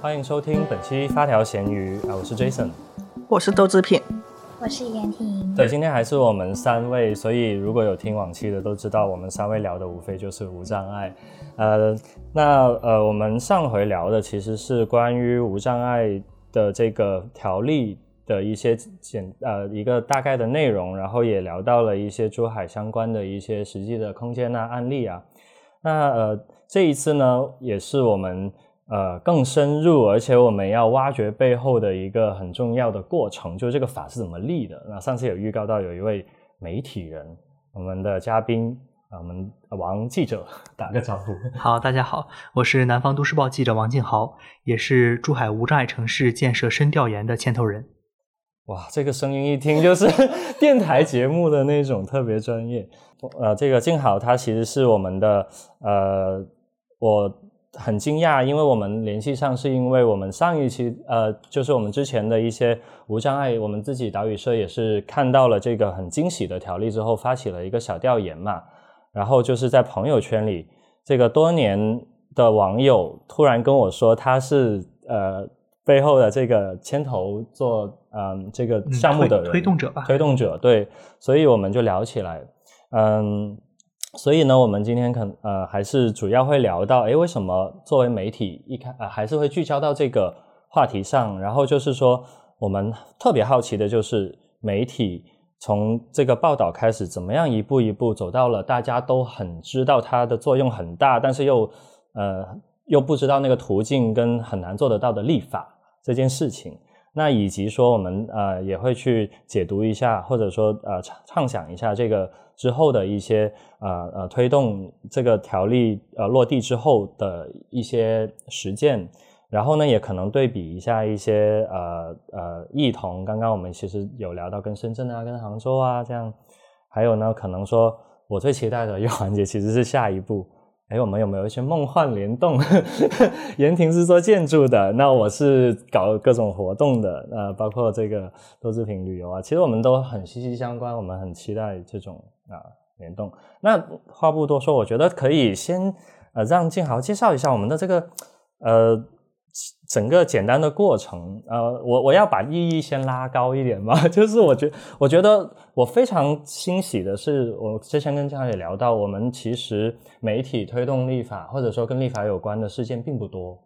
欢迎收听本期发条咸鱼啊，我是 Jason，我是豆制品，我是严婷。对，今天还是我们三位，所以如果有听往期的都知道，我们三位聊的无非就是无障碍。呃，那呃，我们上回聊的其实是关于无障碍的这个条例的一些简呃一个大概的内容，然后也聊到了一些珠海相关的一些实际的空间啊案例啊。那呃这一次呢，也是我们。呃，更深入，而且我们要挖掘背后的一个很重要的过程，就是这个法是怎么立的。那上次有预告到有一位媒体人，我们的嘉宾啊，我们王记者打个招呼。好，大家好，我是南方都市报记者王静豪，也是珠海无障碍城市建设深调研的牵头人。哇，这个声音一听就是电台节目的那种特别专业。呃，这个静豪他其实是我们的呃，我。很惊讶，因为我们联系上是因为我们上一期呃，就是我们之前的一些无障碍，我们自己岛屿社也是看到了这个很惊喜的条例之后，发起了一个小调研嘛。然后就是在朋友圈里，这个多年的网友突然跟我说，他是呃背后的这个牵头做嗯这个项目的人推动者吧，推动者对，所以我们就聊起来，嗯。所以呢，我们今天可呃还是主要会聊到，哎，为什么作为媒体一开呃还是会聚焦到这个话题上？然后就是说，我们特别好奇的就是媒体从这个报道开始，怎么样一步一步走到了大家都很知道它的作用很大，但是又呃又不知道那个途径跟很难做得到的立法这件事情。那以及说我们呃也会去解读一下，或者说呃畅畅想一下这个之后的一些呃呃推动这个条例呃落地之后的一些实践，然后呢也可能对比一下一些呃呃异同。刚刚我们其实有聊到跟深圳啊、跟杭州啊这样，还有呢可能说我最期待的一个环节其实是下一步。哎，我们有没有一些梦幻联动？严婷是做建筑的，那我是搞各种活动的，呃，包括这个多制品旅游啊，其实我们都很息息相关，我们很期待这种啊联动。那话不多说，我觉得可以先呃让静豪介绍一下我们的这个呃。整个简单的过程，呃，我我要把意义先拉高一点嘛，就是我觉我觉得我非常欣喜的是，我之前跟江也聊到，我们其实媒体推动立法或者说跟立法有关的事件并不多，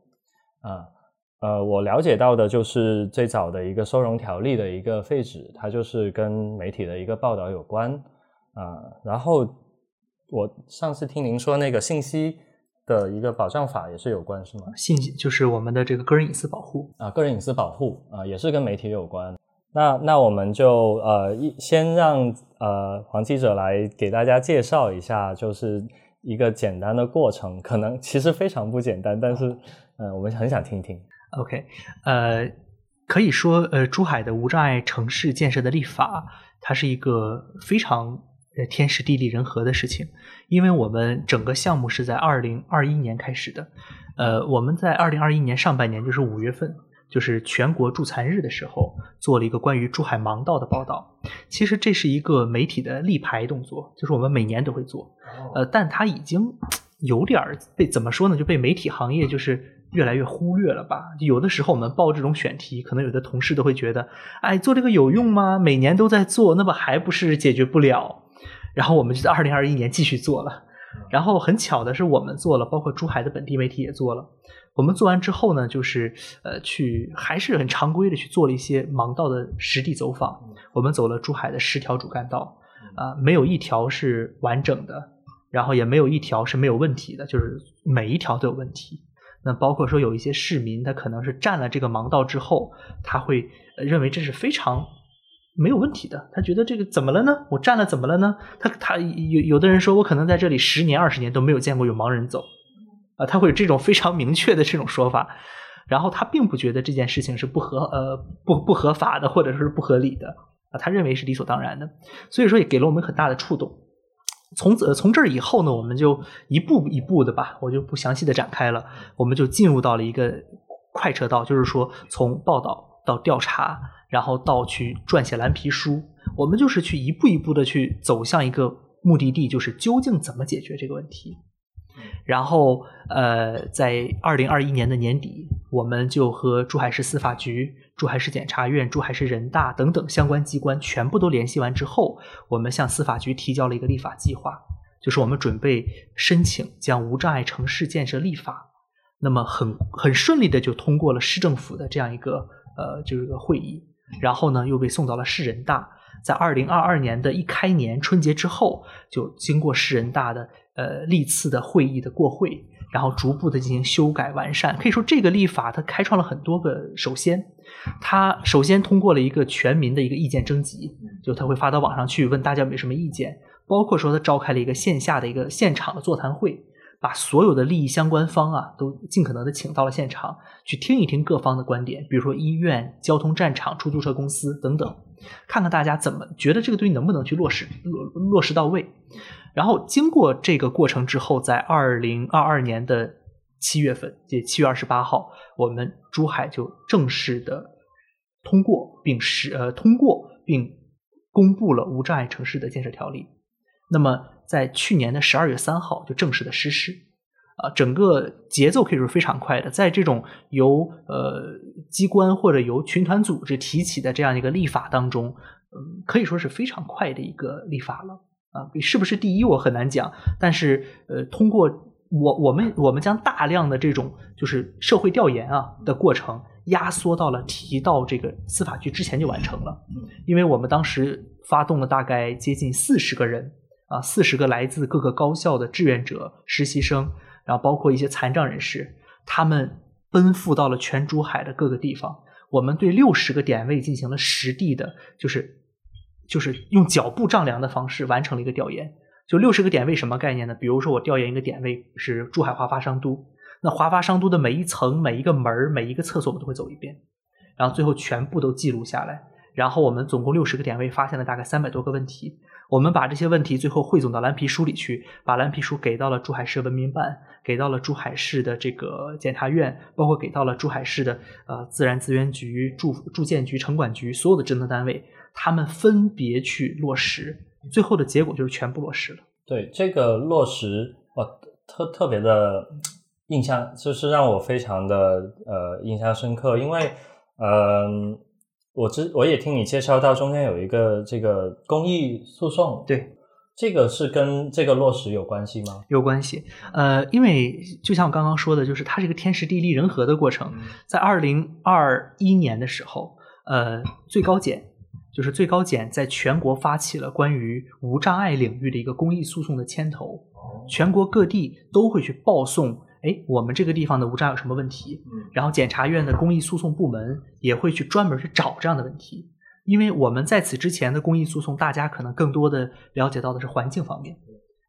啊，呃，我了解到的就是最早的一个收容条例的一个废止，它就是跟媒体的一个报道有关，啊，然后我上次听您说那个信息。的一个保障法也是有关是吗？信息就是我们的这个个人隐私保护啊，个人隐私保护啊，也是跟媒体有关。那那我们就呃一先让呃黄记者来给大家介绍一下，就是一个简单的过程，可能其实非常不简单，但是呃，我们很想听听。OK，呃，可以说呃，珠海的无障碍城市建设的立法，它是一个非常。呃，天时地利人和的事情，因为我们整个项目是在二零二一年开始的，呃，我们在二零二一年上半年，就是五月份，就是全国助残日的时候，做了一个关于珠海盲道的报道。其实这是一个媒体的立牌动作，就是我们每年都会做，呃，但它已经有点被怎么说呢？就被媒体行业就是越来越忽略了吧？有的时候我们报这种选题，可能有的同事都会觉得，哎，做这个有用吗？每年都在做，那么还不是解决不了？然后我们就在二零二一年继续做了，然后很巧的是，我们做了，包括珠海的本地媒体也做了。我们做完之后呢，就是呃，去还是很常规的去做了一些盲道的实地走访。我们走了珠海的十条主干道，啊，没有一条是完整的，然后也没有一条是没有问题的，就是每一条都有问题。那包括说有一些市民，他可能是占了这个盲道之后，他会认为这是非常。没有问题的，他觉得这个怎么了呢？我站了怎么了呢？他他有有的人说，我可能在这里十年二十年都没有见过有盲人走，啊，他会有这种非常明确的这种说法，然后他并不觉得这件事情是不合呃不不合法的或者说是不合理的啊，他认为是理所当然的，所以说也给了我们很大的触动。从此从这儿以后呢，我们就一步一步的吧，我就不详细的展开了，我们就进入到了一个快车道，就是说从报道到调查。然后到去撰写蓝皮书，我们就是去一步一步的去走向一个目的地，就是究竟怎么解决这个问题。然后，呃，在二零二一年的年底，我们就和珠海市司法局、珠海市检察院、珠海市人大等等相关机关全部都联系完之后，我们向司法局提交了一个立法计划，就是我们准备申请将无障碍城市建设立法。那么很很顺利的就通过了市政府的这样一个呃就是个会议，然后呢又被送到了市人大，在二零二二年的一开年春节之后，就经过市人大的呃历次的会议的过会。然后逐步的进行修改完善，可以说这个立法它开创了很多个首先，它首先通过了一个全民的一个意见征集，就他会发到网上去问大家有没有什么意见，包括说他召开了一个线下的一个现场的座谈会，把所有的利益相关方啊都尽可能的请到了现场去听一听各方的观点，比如说医院、交通站场、出租车公司等等，看看大家怎么觉得这个东西能不能去落实落落实到位。然后经过这个过程之后，在二零二二年的七月份，即七月二十八号，我们珠海就正式的通过并实呃通过并公布了无障碍城市的建设条例。那么在去年的十二月三号就正式的实施，啊，整个节奏可以说非常快的。在这种由呃机关或者由群团组织提起的这样一个立法当中，嗯，可以说是非常快的一个立法了。啊，是不是第一我很难讲，但是呃，通过我我们我们将大量的这种就是社会调研啊的过程压缩到了提到这个司法局之前就完成了，因为我们当时发动了大概接近四十个人啊，四十个来自各个高校的志愿者、实习生，然后包括一些残障人士，他们奔赴到了全珠海的各个地方，我们对六十个点位进行了实地的，就是。就是用脚步丈量的方式完成了一个调研，就六十个点位什么概念呢？比如说我调研一个点位是珠海华发商都，那华发商都的每一层、每一个门、每一个厕所我们都会走一遍，然后最后全部都记录下来。然后我们总共六十个点位发现了大概三百多个问题，我们把这些问题最后汇总到蓝皮书里去，把蓝皮书给到了珠海市文明办，给到了珠海市的这个检察院，包括给到了珠海市的呃自然资源局、住住建局、城管局所有的职能单位。他们分别去落实，最后的结果就是全部落实了。对这个落实，我特特别的印象，就是让我非常的呃印象深刻，因为嗯，我之我也听你介绍到中间有一个这个公益诉讼，对，这个是跟这个落实有关系吗？有关系，呃，因为就像我刚刚说的，就是它是一个天时地利人和的过程，在二零二一年的时候，呃，最高检。就是最高检在全国发起了关于无障碍领域的一个公益诉讼的牵头，全国各地都会去报送，哎，我们这个地方的无障碍有什么问题？然后检察院的公益诉讼部门也会去专门去找这样的问题，因为我们在此之前的公益诉讼，大家可能更多的了解到的是环境方面，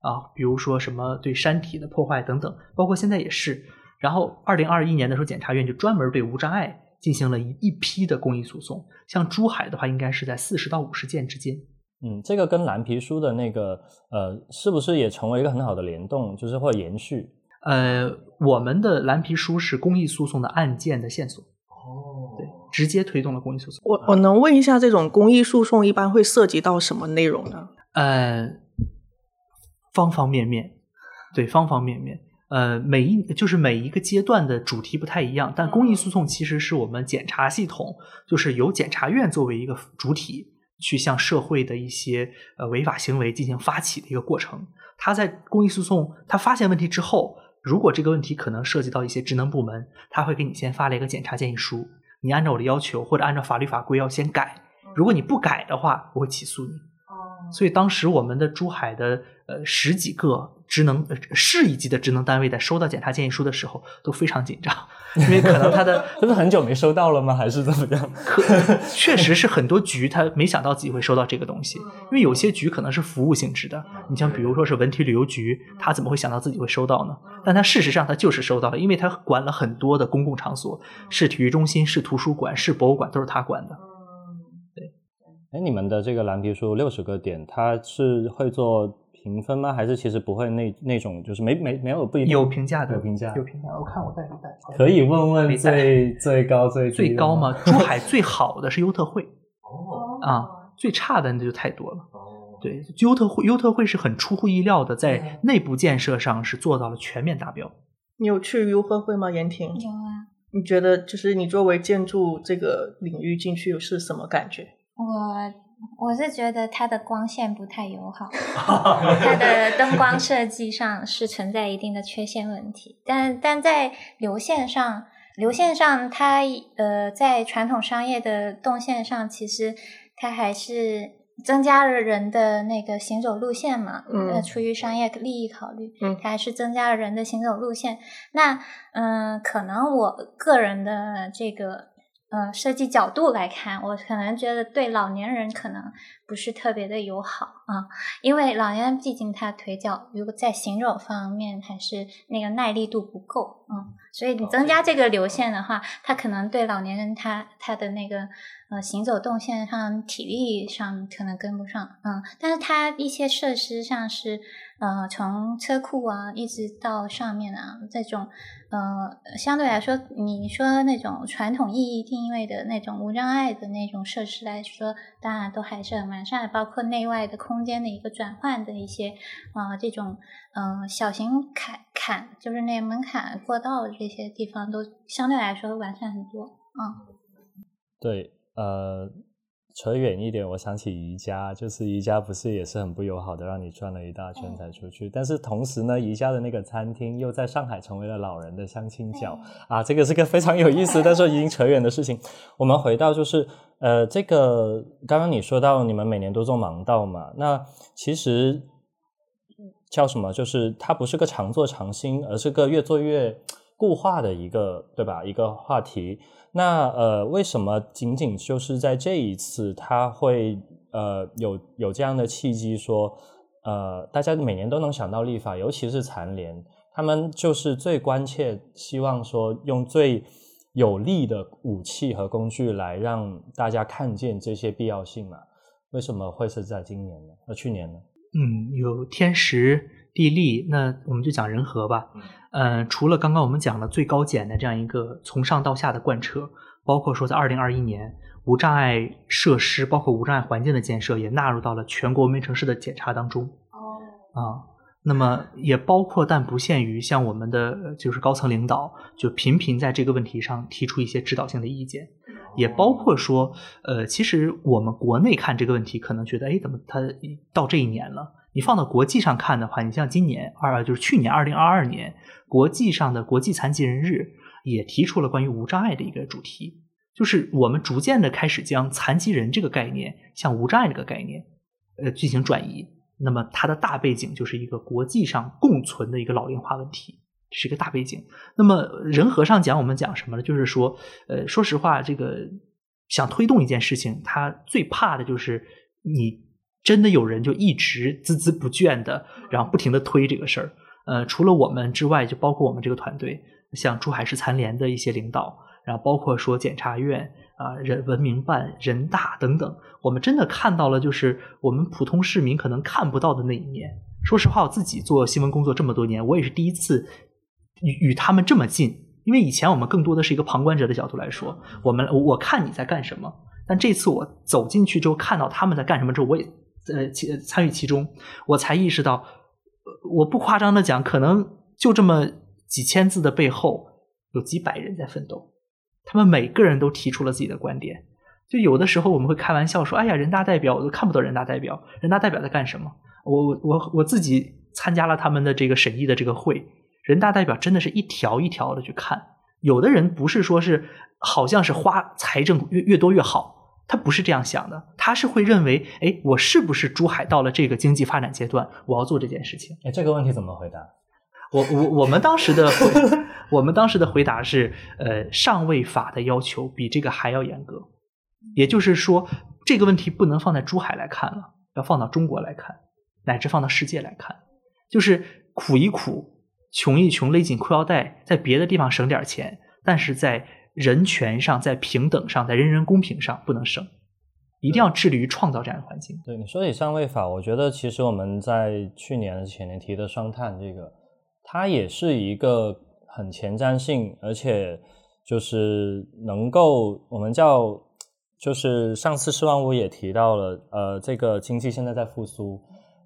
啊，比如说什么对山体的破坏等等，包括现在也是。然后二零二一年的时候，检察院就专门对无障碍。进行了一一批的公益诉讼，像珠海的话，应该是在四十到五十件之间。嗯，这个跟蓝皮书的那个呃，是不是也成为一个很好的联动，就是或延续？呃，我们的蓝皮书是公益诉讼的案件的线索。哦，对，直接推动了公益诉讼。我我能问一下，这种公益诉讼一般会涉及到什么内容呢？呃，方方面面，对，方方面面。呃，每一就是每一个阶段的主题不太一样，但公益诉讼其实是我们检察系统，就是由检察院作为一个主体，去向社会的一些呃违法行为进行发起的一个过程。他在公益诉讼，他发现问题之后，如果这个问题可能涉及到一些职能部门，他会给你先发了一个检查建议书，你按照我的要求或者按照法律法规要先改，如果你不改的话，我会起诉你。所以当时我们的珠海的呃十几个职能市一级的职能单位在收到检查建议书的时候都非常紧张，因为可能他的 这是很久没收到了吗？还是怎么样？可确实是很多局他没想到自己会收到这个东西，因为有些局可能是服务性质的，你像比如说是文体旅游局，他怎么会想到自己会收到呢？但他事实上他就是收到了，因为他管了很多的公共场所，是体育中心、是图书馆、是博物馆，都是他管的。哎，你们的这个蓝皮书六十个点，它是会做评分吗？还是其实不会那那种，就是没没没有不一有评价的有评价有评价。我看我带没带？可以问问最最高最最高吗？珠海最好的是优特惠哦啊，最差的那就太多了哦。对，优特惠优特惠是很出乎意料的，在内部建设上是做到了全面达标。你有去优特惠吗？严婷有啊。你觉得就是你作为建筑这个领域进去是什么感觉？我我是觉得它的光线不太友好，它的灯光设计上是存在一定的缺陷问题，但但在流线上，流线上它呃在传统商业的动线上，其实它还是。增加了人的那个行走路线嘛，嗯呃，出于商业利益考虑，嗯，它还是增加了人的行走路线。那，嗯，可能我个人的这个呃设计角度来看，我可能觉得对老年人可能不是特别的友好啊，因为老年人毕竟他腿脚如果在行走方面还是那个耐力度不够，嗯，所以你增加这个流线的话，他可能对老年人他他的那个。呃，行走动线上体力上可能跟不上，嗯，但是他一些设施上是，呃，从车库啊一直到上面啊这种，呃，相对来说，你说那种传统意义定位的那种无障碍的那种设施来说，当然都还是很完善的，包括内外的空间的一个转换的一些，啊，这种，嗯，小型坎坎，就是那门槛过道这些地方都相对来说完善很多，嗯，对。呃，扯远一点，我想起宜家，就是宜家不是也是很不友好的，让你转了一大圈才出去。但是同时呢，宜家的那个餐厅又在上海成为了老人的相亲角啊，这个是个非常有意思，但是已经扯远的事情。我们回到就是呃，这个刚刚你说到你们每年都做盲道嘛，那其实叫什么？就是它不是个常做常新，而是个越做越固化的一个，对吧？一个话题。那呃，为什么仅仅就是在这一次，他会呃有有这样的契机，说呃大家每年都能想到立法，尤其是残联，他们就是最关切，希望说用最有力的武器和工具来让大家看见这些必要性嘛？为什么会是在今年呢？呃，去年呢？嗯，有天时地利，那我们就讲人和吧。嗯，除了刚刚我们讲的最高检的这样一个从上到下的贯彻，包括说在二零二一年无障碍设施，包括无障碍环境的建设也纳入到了全国文明城市的检查当中。哦，啊，那么也包括但不限于像我们的就是高层领导就频频在这个问题上提出一些指导性的意见，也包括说，呃，其实我们国内看这个问题，可能觉得，哎，怎么他到这一年了？你放到国际上看的话，你像今年二就是去年二零二二年。国际上的国际残疾人日也提出了关于无障碍的一个主题，就是我们逐渐的开始将残疾人这个概念向无障碍这个概念，呃进行转移。那么它的大背景就是一个国际上共存的一个老龄化问题，是一个大背景。那么人和上讲，我们讲什么呢？就是说，呃，说实话，这个想推动一件事情，他最怕的就是你真的有人就一直孜孜不倦的，然后不停的推这个事儿。呃，除了我们之外，就包括我们这个团队，像珠海市残联的一些领导，然后包括说检察院啊、人文明办、人大等等，我们真的看到了，就是我们普通市民可能看不到的那一面。说实话，我自己做新闻工作这么多年，我也是第一次与与他们这么近，因为以前我们更多的是一个旁观者的角度来说，我们我看你在干什么，但这次我走进去之后，看到他们在干什么之后，我也呃参与其中，我才意识到。我不夸张的讲，可能就这么几千字的背后，有几百人在奋斗。他们每个人都提出了自己的观点。就有的时候我们会开玩笑说：“哎呀，人大代表我都看不到人大代表，人大代表在干什么？”我我我自己参加了他们的这个审议的这个会，人大代表真的是一条一条的去看。有的人不是说是好像是花财政越越多越好。他不是这样想的，他是会认为，哎，我是不是珠海到了这个经济发展阶段，我要做这件事情？哎，这个问题怎么回答？我我我们当时的我们当时的回答是，呃，上位法的要求比这个还要严格，也就是说，这个问题不能放在珠海来看了，要放到中国来看，乃至放到世界来看，就是苦一苦，穷一穷，勒紧裤腰带，在别的地方省点钱，但是在。人权上，在平等上，在人人公平上不能省，一定要致力于创造这样的环境。对你说起上位法，我觉得其实我们在去年、前年提的双碳这个，它也是一个很前瞻性，而且就是能够我们叫，就是上次施万武也提到了，呃，这个经济现在在复苏，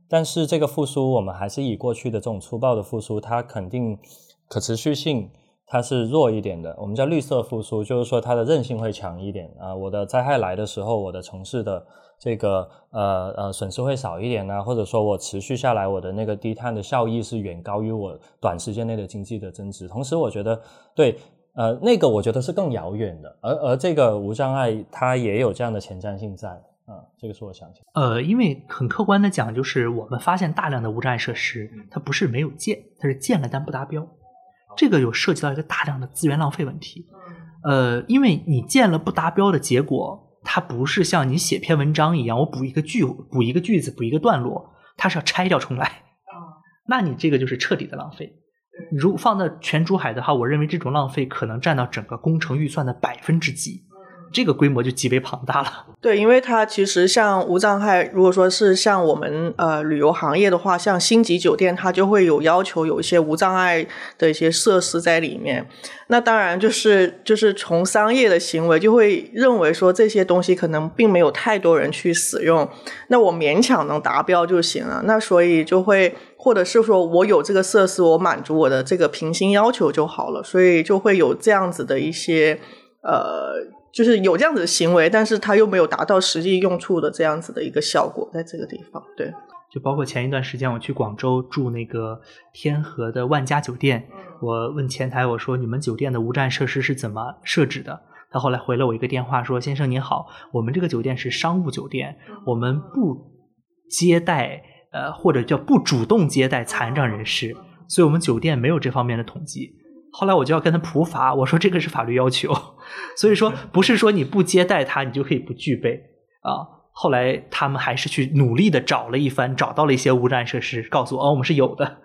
但是这个复苏我们还是以过去的这种粗暴的复苏，它肯定可持续性。它是弱一点的，我们叫绿色复苏，就是说它的韧性会强一点啊。我的灾害来的时候，我的城市的这个呃呃损失会少一点呢，或者说我持续下来，我的那个低碳的效益是远高于我短时间内的经济的增值。同时，我觉得对呃那个我觉得是更遥远的，而而这个无障碍它也有这样的前瞻性在啊，这个是我想起。呃，因为很客观的讲，就是我们发现大量的无障碍设施，它不是没有建，它是建了但不达标。这个有涉及到一个大量的资源浪费问题，呃，因为你建了不达标的结果，它不是像你写篇文章一样，我补一个句，补一个句子，补一个段落，它是要拆掉重来，那你这个就是彻底的浪费。如果放在全珠海的话，我认为这种浪费可能占到整个工程预算的百分之几。这个规模就极为庞大了。对，因为它其实像无障碍，如果说是像我们呃旅游行业的话，像星级酒店，它就会有要求有一些无障碍的一些设施在里面。那当然就是就是从商业的行为就会认为说这些东西可能并没有太多人去使用，那我勉强能达标就行了。那所以就会或者是说我有这个设施，我满足我的这个平行要求就好了。所以就会有这样子的一些呃。就是有这样子的行为，但是他又没有达到实际用处的这样子的一个效果，在这个地方，对。就包括前一段时间我去广州住那个天河的万家酒店，我问前台我说：“你们酒店的无障碍设施是怎么设置的？”他后来回了我一个电话说：“先生您好，我们这个酒店是商务酒店，我们不接待呃或者叫不主动接待残障人士，所以我们酒店没有这方面的统计。”后来我就要跟他普法，我说这个是法律要求，所以说不是说你不接待他，你就可以不具备啊。后来他们还是去努力的找了一番，找到了一些无障碍设施，告诉我哦，我们是有的。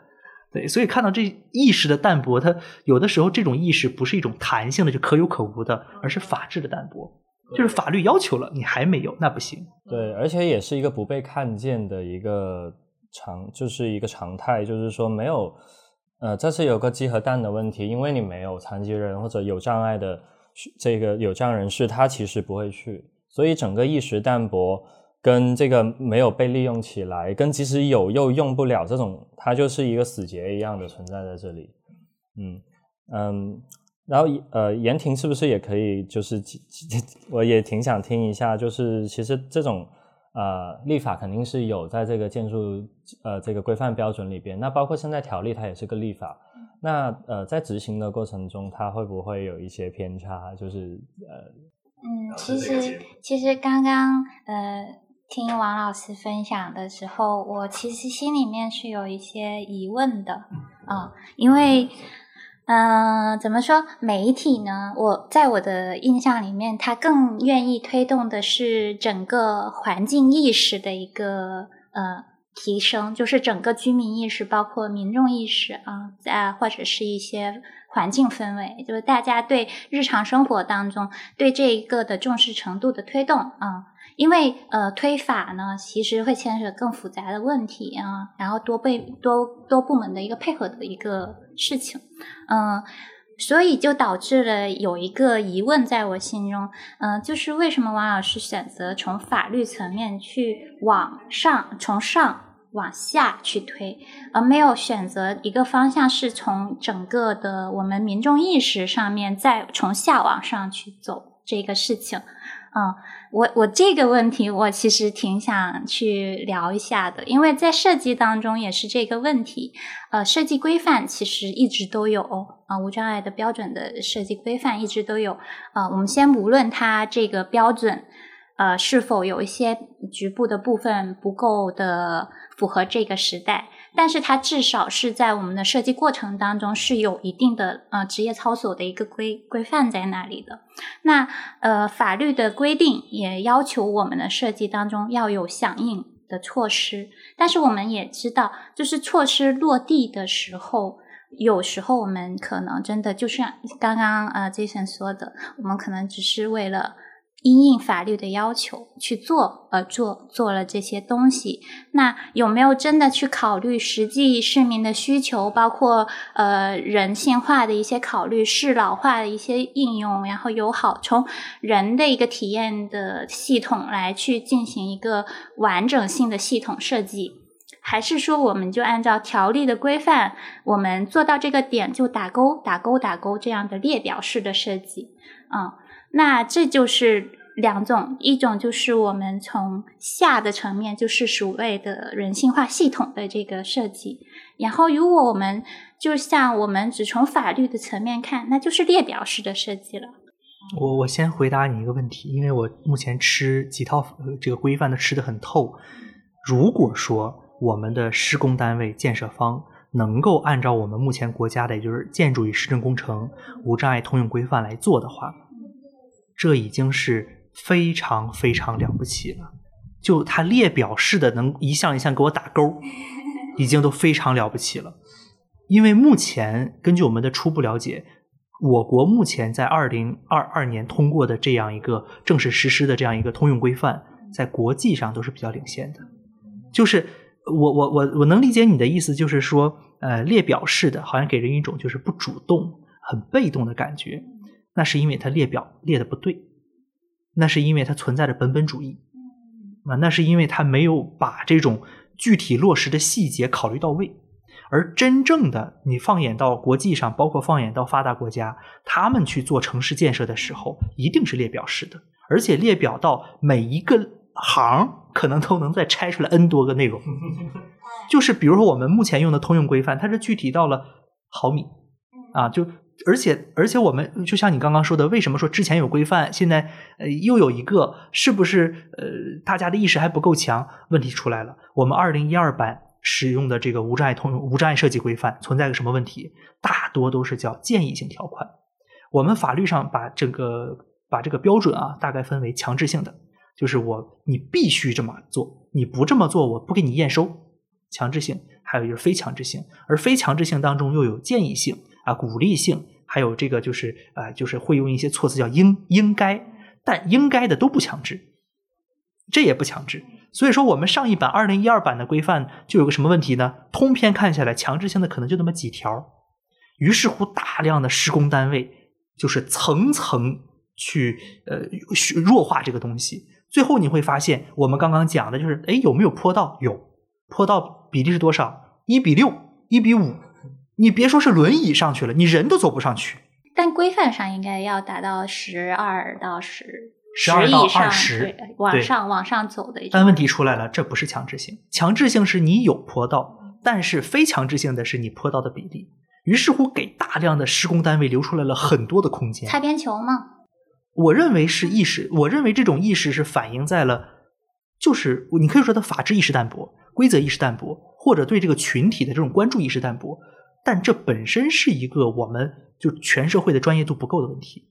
对，所以看到这意识的淡薄，它有的时候这种意识不是一种弹性的，就可有可无的，而是法治的淡薄，就是法律要求了，你还没有，那不行。对，而且也是一个不被看见的一个常，就是一个常态，就是说没有。呃，这是有个鸡和蛋的问题，因为你没有残疾人或者有障碍的这个有障人士，他其实不会去，所以整个意识淡薄跟这个没有被利用起来，跟即使有又用不了这种，它就是一个死结一样的存在在这里。嗯嗯，然后呃，严婷是不是也可以？就是 我也挺想听一下，就是其实这种。呃，立法肯定是有在这个建筑呃这个规范标准里边，那包括现在条例它也是个立法，那呃在执行的过程中，它会不会有一些偏差？就是呃，嗯，其实其实刚刚呃听王老师分享的时候，我其实心里面是有一些疑问的啊，因为。嗯，怎么说？媒体呢？我在我的印象里面，它更愿意推动的是整个环境意识的一个呃提升，就是整个居民意识，包括民众意识啊，在或者是一些环境氛围，就是大家对日常生活当中对这一个的重视程度的推动啊。因为呃推法呢，其实会牵扯更复杂的问题啊，然后多被多多部门的一个配合的一个事情，嗯，所以就导致了有一个疑问在我心中，嗯，就是为什么王老师选择从法律层面去往上，从上往下去推，而没有选择一个方向是从整个的我们民众意识上面再从下往上去走这个事情。嗯，我我这个问题我其实挺想去聊一下的，因为在设计当中也是这个问题。呃，设计规范其实一直都有啊，无障碍的标准的设计规范一直都有啊。我们先无论它这个标准呃是否有一些局部的部分不够的符合这个时代。但是它至少是在我们的设计过程当中是有一定的呃职业操守的一个规规范在那里的。那呃法律的规定也要求我们的设计当中要有响应的措施。但是我们也知道，就是措施落地的时候，有时候我们可能真的就像刚刚呃 Jason 说的，我们可能只是为了。因应法律的要求去做，呃，做做了这些东西，那有没有真的去考虑实际市民的需求，包括呃人性化的一些考虑，适老化的一些应用，然后友好从人的一个体验的系统来去进行一个完整性的系统设计？还是说我们就按照条例的规范，我们做到这个点就打勾、打勾、打勾这样的列表式的设计？嗯，那这就是两种，一种就是我们从下的层面，就是所谓的人性化系统的这个设计。然后，如果我们就像我们只从法律的层面看，那就是列表式的设计了。我我先回答你一个问题，因为我目前吃几套这个规范都吃的很透。如果说我们的施工单位、建设方能够按照我们目前国家的，也就是《建筑与市政工程无障碍通用规范》来做的话，这已经是非常非常了不起了。就它列表式的能一项一项给我打勾，已经都非常了不起了。因为目前根据我们的初步了解。我国目前在二零二二年通过的这样一个正式实施的这样一个通用规范，在国际上都是比较领先的。就是我我我我能理解你的意思，就是说，呃，列表式的好像给人一种就是不主动、很被动的感觉。那是因为它列表列的不对，那是因为它存在着本本主义啊，那是因为它没有把这种具体落实的细节考虑到位。而真正的，你放眼到国际上，包括放眼到发达国家，他们去做城市建设的时候，一定是列表式的，而且列表到每一个行，可能都能再拆出来 n 多个内容。就是比如说我们目前用的通用规范，它是具体到了毫米啊，就而且而且我们就像你刚刚说的，为什么说之前有规范，现在呃又有一个，是不是呃大家的意识还不够强？问题出来了，我们二零一二版。使用的这个无障碍通用无障碍设计规范存在个什么问题？大多都是叫建议性条款。我们法律上把这个把这个标准啊，大概分为强制性的，就是我你必须这么做，你不这么做我不给你验收。强制性，还有就是非强制性，而非强制性当中又有建议性啊、鼓励性，还有这个就是啊，就是会用一些措辞叫应应该，但应该的都不强制，这也不强制。所以说，我们上一版二零一二版的规范就有个什么问题呢？通篇看下来，强制性的可能就那么几条。于是乎，大量的施工单位就是层层去呃弱化这个东西。最后你会发现，我们刚刚讲的就是，哎，有没有坡道？有，坡道比例是多少？一比六，一比五。你别说是轮椅上去了，你人都走不上去。但规范上应该要达到十二到十。十二到二十，往上往上走的。但问题出来了，这不是强制性，强制性是你有坡道，但是非强制性的是你坡道的比例。于是乎，给大量的施工单位留出来了很多的空间。擦边球吗？我认为是意识，我认为这种意识是反映在了，就是你可以说它法治意识淡薄、规则意识淡薄，或者对这个群体的这种关注意识淡薄。但这本身是一个我们就全社会的专业度不够的问题。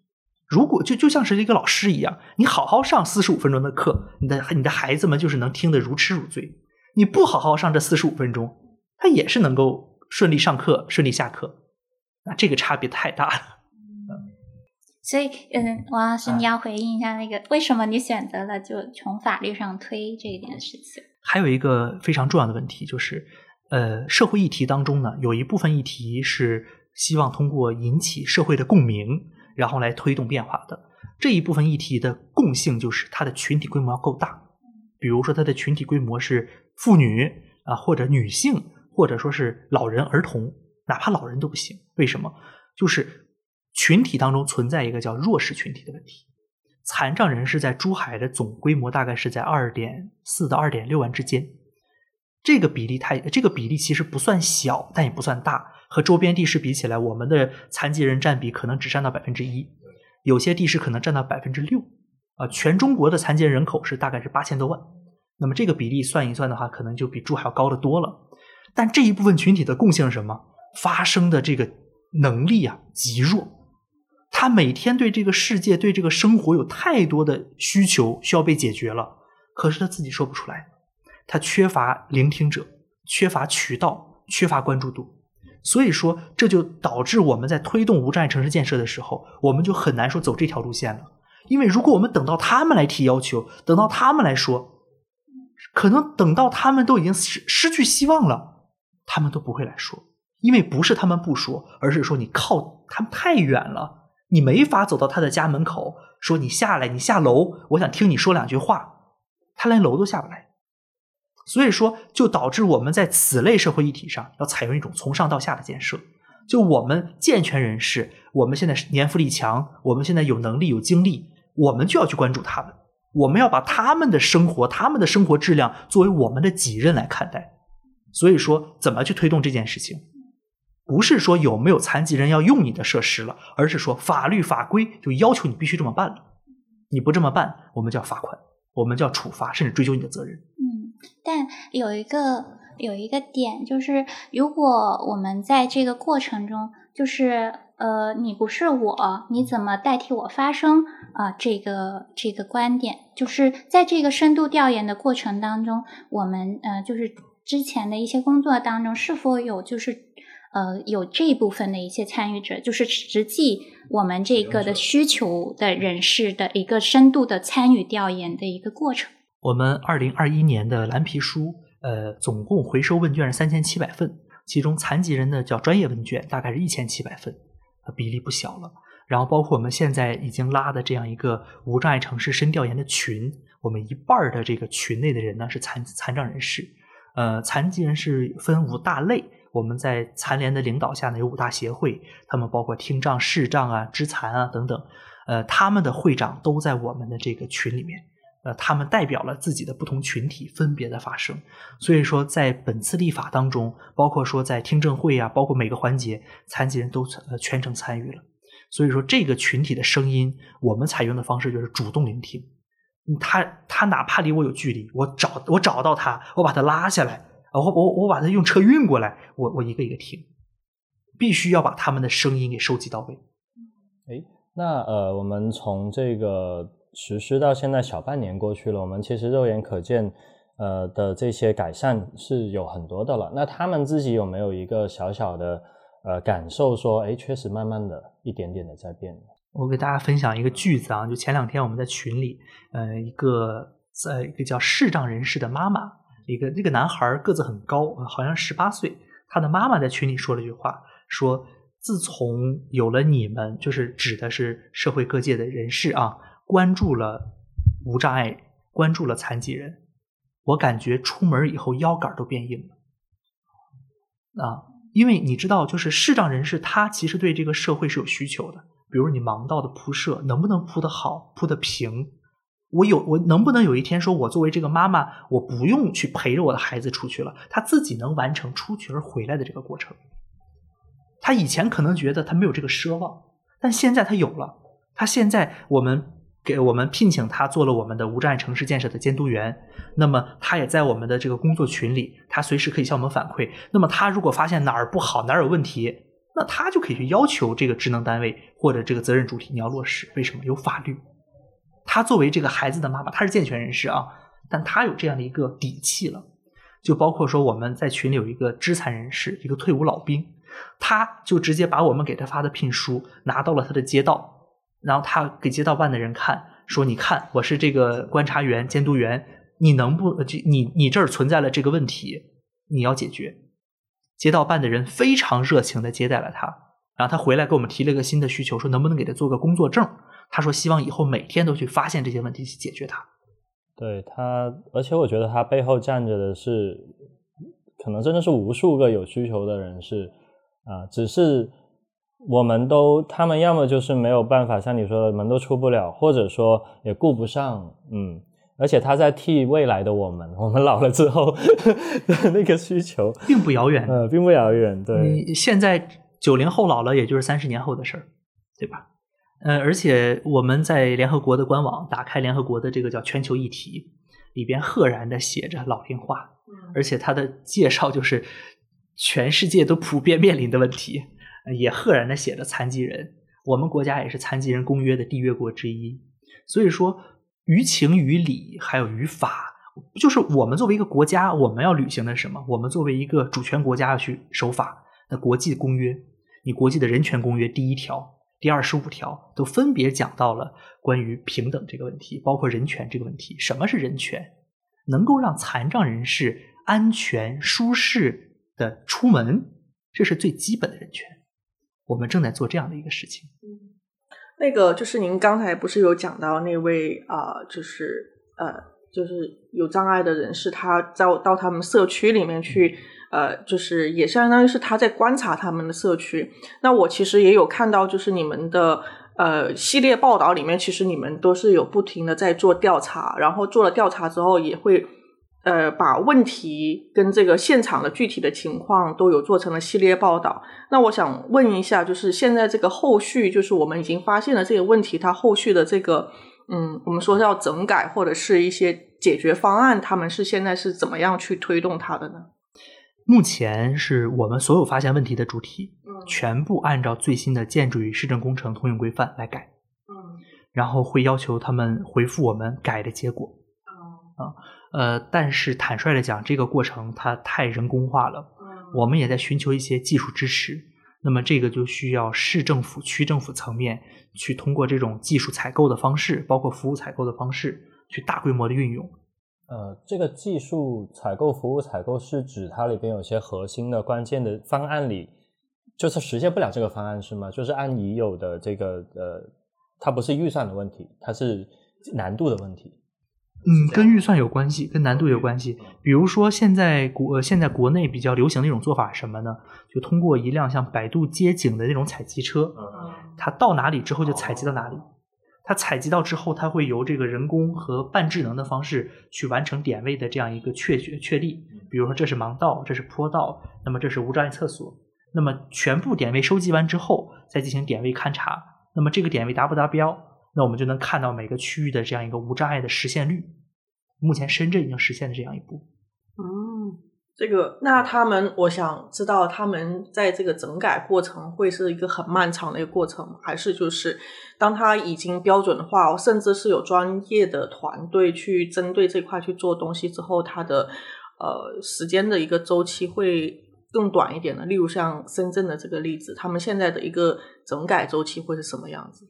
如果就就像是一个老师一样，你好好上四十五分钟的课，你的你的孩子们就是能听得如痴如醉。你不好好上这四十五分钟，他也是能够顺利上课、顺利下课。那这个差别太大了。所以，嗯，王老师，你要回应一下那个为什么你选择了就从法律上推这件事情？还有一个非常重要的问题就是，呃，社会议题当中呢，有一部分议题是希望通过引起社会的共鸣。然后来推动变化的这一部分议题的共性就是它的群体规模要够大，比如说它的群体规模是妇女啊，或者女性，或者说是老人、儿童，哪怕老人都不行。为什么？就是群体当中存在一个叫弱势群体的问题。残障人士在珠海的总规模大概是在二点四到二点六万之间，这个比例太，这个比例其实不算小，但也不算大。和周边地市比起来，我们的残疾人占比可能只占到百分之一，有些地市可能占到百分之六，啊，全中国的残疾人人口是大概是八千多万，那么这个比例算一算的话，可能就比珠海要高得多了。但这一部分群体的共性是什么？发生的这个能力啊极弱，他每天对这个世界、对这个生活有太多的需求需要被解决了，可是他自己说不出来，他缺乏聆听者，缺乏渠道，缺乏关注度。所以说，这就导致我们在推动无障碍城市建设的时候，我们就很难说走这条路线了。因为如果我们等到他们来提要求，等到他们来说，可能等到他们都已经失失去希望了，他们都不会来说。因为不是他们不说，而是说你靠他们太远了，你没法走到他的家门口，说你下来，你下楼，我想听你说两句话，他连楼都下不来。所以说，就导致我们在此类社会议题上要采用一种从上到下的建设。就我们健全人士，我们现在是年富力强，我们现在有能力有精力，我们就要去关注他们，我们要把他们的生活、他们的生活质量作为我们的己任来看待。所以说，怎么去推动这件事情？不是说有没有残疾人要用你的设施了，而是说法律法规就要求你必须这么办了。你不这么办，我们就要罚款，我们就要处罚，甚至追究你的责任。嗯，但有一个有一个点就是，如果我们在这个过程中，就是呃，你不是我，你怎么代替我发声啊？这个这个观点，就是在这个深度调研的过程当中，我们呃，就是之前的一些工作当中，是否有就是。呃，有这一部分的一些参与者，就是实际我们这个的需求的人士的一个深度的参与调研的一个过程。我们二零二一年的蓝皮书，呃，总共回收问卷是三千七百份，其中残疾人的叫专业问卷大概是一千七百份，比例不小了。然后包括我们现在已经拉的这样一个无障碍城市深调研的群，我们一半的这个群内的人呢是残残障人士，呃，残疾人是分五大类。我们在残联的领导下呢，有五大协会，他们包括听障、视障啊、肢残啊等等，呃，他们的会长都在我们的这个群里面，呃，他们代表了自己的不同群体，分别的发声。所以说，在本次立法当中，包括说在听证会啊，包括每个环节，残疾人都呃全程参与了。所以说，这个群体的声音，我们采用的方式就是主动聆听。他他哪怕离我有距离，我找我找到他，我把他拉下来。我我我把他用车运过来，我我一个一个听，必须要把他们的声音给收集到位。哎，那呃，我们从这个实施到现在小半年过去了，我们其实肉眼可见呃的这些改善是有很多的了。那他们自己有没有一个小小的呃感受，说哎，确实慢慢的一点点的在变？我给大家分享一个句子啊，就前两天我们在群里，呃，一个在一个叫视障人士的妈妈。一个那个男孩个子很高，好像十八岁。他的妈妈在群里说了一句话，说：“自从有了你们，就是指的是社会各界的人士啊，关注了无障碍，关注了残疾人，我感觉出门以后腰杆都变硬了。啊，因为你知道，就是视障人士他其实对这个社会是有需求的，比如你盲道的铺设能不能铺得好，铺得平。”我有我能不能有一天说，我作为这个妈妈，我不用去陪着我的孩子出去了，他自己能完成出去而回来的这个过程。他以前可能觉得他没有这个奢望，但现在他有了。他现在我们给我们聘请他做了我们的无障碍城市建设的监督员，那么他也在我们的这个工作群里，他随时可以向我们反馈。那么他如果发现哪儿不好，哪儿有问题，那他就可以去要求这个职能单位或者这个责任主体你要落实。为什么有法律？他作为这个孩子的妈妈，她是健全人士啊，但她有这样的一个底气了。就包括说我们在群里有一个肢残人士，一个退伍老兵，他就直接把我们给他发的聘书拿到了他的街道，然后他给街道办的人看，说：“你看，我是这个观察员、监督员，你能不就你你这儿存在了这个问题，你要解决。”街道办的人非常热情的接待了他，然后他回来给我们提了个新的需求，说能不能给他做个工作证。他说：“希望以后每天都去发现这些问题，去解决它。”对他，而且我觉得他背后站着的是，可能真的是无数个有需求的人士啊。只是我们都，他们要么就是没有办法，像你说的门都出不了，或者说也顾不上。嗯，而且他在替未来的我们，我们老了之后的 那个需求，并不遥远。呃，并不遥远。对，你现在九零后老了，也就是三十年后的事儿，对吧？呃，而且我们在联合国的官网打开联合国的这个叫全球议题里边，赫然的写着老龄化，而且它的介绍就是全世界都普遍面临的问题，也赫然的写着残疾人。我们国家也是残疾人公约的缔约国之一，所以说于情于理还有于法，就是我们作为一个国家，我们要履行的是什么？我们作为一个主权国家要去守法。那国际公约，你国际的人权公约第一条。第二十五条都分别讲到了关于平等这个问题，包括人权这个问题。什么是人权？能够让残障人士安全舒适的出门，这是最基本的人权。我们正在做这样的一个事情。那个就是您刚才不是有讲到那位啊，就是呃就是有障碍的人士，他在到他们社区里面去，呃，就是也相当于是他在观察他们的社区。那我其实也有看到，就是你们的呃系列报道里面，其实你们都是有不停的在做调查，然后做了调查之后也会。呃，把问题跟这个现场的具体的情况都有做成了系列报道。那我想问一下，就是现在这个后续，就是我们已经发现了这个问题，它后续的这个，嗯，我们说要整改或者是一些解决方案，他们是现在是怎么样去推动它的呢？目前是我们所有发现问题的主体，嗯，全部按照最新的建筑与市政工程通用规范来改，嗯，然后会要求他们回复我们改的结果，啊，啊。呃，但是坦率的讲，这个过程它太人工化了。我们也在寻求一些技术支持。那么这个就需要市政府、区政府层面去通过这种技术采购的方式，包括服务采购的方式，去大规模的运用。呃，这个技术采购、服务采购是指它里边有些核心的关键的方案里，就是实现不了这个方案是吗？就是按已有的这个呃，它不是预算的问题，它是难度的问题。嗯，跟预算有关系，跟难度有关系。比如说，现在国现在国内比较流行的一种做法是什么呢？就通过一辆像百度街景的那种采集车，它到哪里之后就采集到哪里。它采集到之后，它会由这个人工和半智能的方式去完成点位的这样一个确确确立。比如说，这是盲道，这是坡道，那么这是无障碍厕所。那么全部点位收集完之后，再进行点位勘察。那么这个点位达不达标？那我们就能看到每个区域的这样一个无障碍的实现率。目前深圳已经实现了这样一步。嗯，这个那他们，我想知道他们在这个整改过程会是一个很漫长的一个过程，还是就是当他已经标准化，甚至是有专业的团队去针对这块去做东西之后，它的呃时间的一个周期会更短一点呢？例如像深圳的这个例子，他们现在的一个整改周期会是什么样子？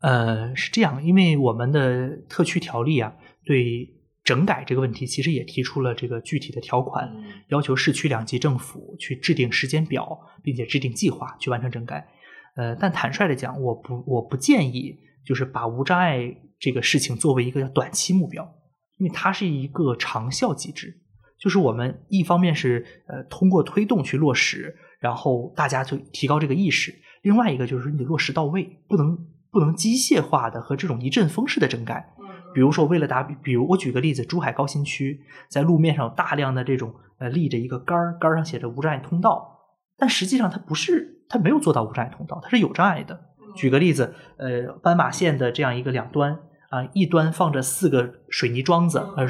呃，是这样，因为我们的特区条例啊，对整改这个问题，其实也提出了这个具体的条款，要求市区两级政府去制定时间表，并且制定计划去完成整改。呃，但坦率的讲，我不我不建议就是把无障碍这个事情作为一个短期目标，因为它是一个长效机制，就是我们一方面是呃通过推动去落实，然后大家就提高这个意识；另外一个就是你得落实到位，不能。不能机械化的和这种一阵风式的整改，比如说为了打比，比如我举个例子，珠海高新区在路面上有大量的这种呃立着一个杆儿，杆上写着无障碍通道，但实际上它不是，它没有做到无障碍通道，它是有障碍的。举个例子，呃，斑马线的这样一个两端啊，一端放着四个水泥桩子，呃，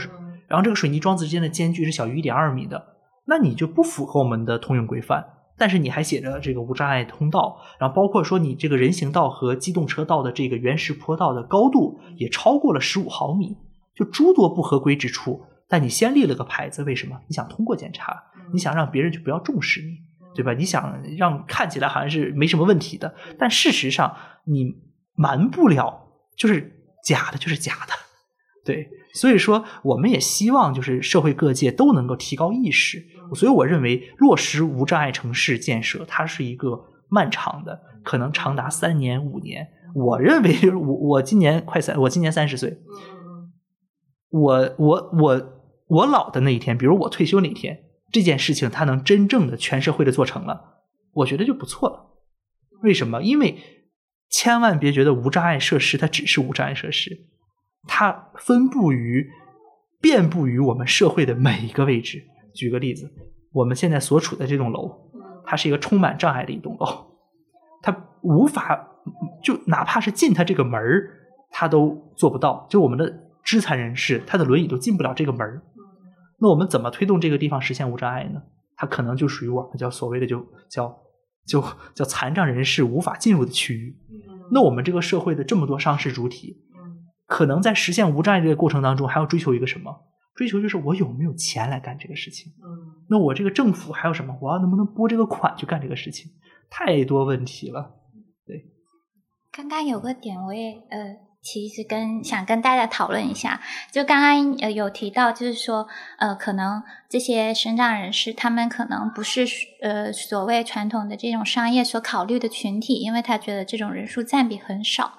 然后这个水泥桩子之间的间距是小于一点二米的，那你就不符合我们的通用规范。但是你还写着这个无障碍通道，然后包括说你这个人行道和机动车道的这个原石坡道的高度也超过了十五毫米，就诸多不合规之处。但你先立了个牌子，为什么？你想通过检查，你想让别人就不要重视你，对吧？你想让看起来好像是没什么问题的，但事实上你瞒不了，就是假的，就是假的，对。所以说，我们也希望就是社会各界都能够提高意识。所以我认为落实无障碍城市建设，它是一个漫长的，可能长达三年五年。我认为我我今年快三，我今年三十岁，我我我我老的那一天，比如我退休那天，这件事情它能真正的全社会的做成了，我觉得就不错了。为什么？因为千万别觉得无障碍设施它只是无障碍设施。它分布于、遍布于我们社会的每一个位置。举个例子，我们现在所处的这栋楼，它是一个充满障碍的一栋楼，它无法就哪怕是进它这个门儿，它都做不到。就我们的肢残人士，他的轮椅都进不了这个门儿。那我们怎么推动这个地方实现无障碍呢？它可能就属于我们叫所谓的就叫就叫残障人士无法进入的区域。那我们这个社会的这么多伤势主体。可能在实现无障碍这个过程当中，还要追求一个什么？追求就是我有没有钱来干这个事情。嗯，那我这个政府还有什么？我要能不能拨这个款去干这个事情？太多问题了。对，刚刚有个点，我也呃，其实跟想跟大家讨论一下。就刚刚呃有提到，就是说呃，可能这些身障人士，他们可能不是呃所谓传统的这种商业所考虑的群体，因为他觉得这种人数占比很少。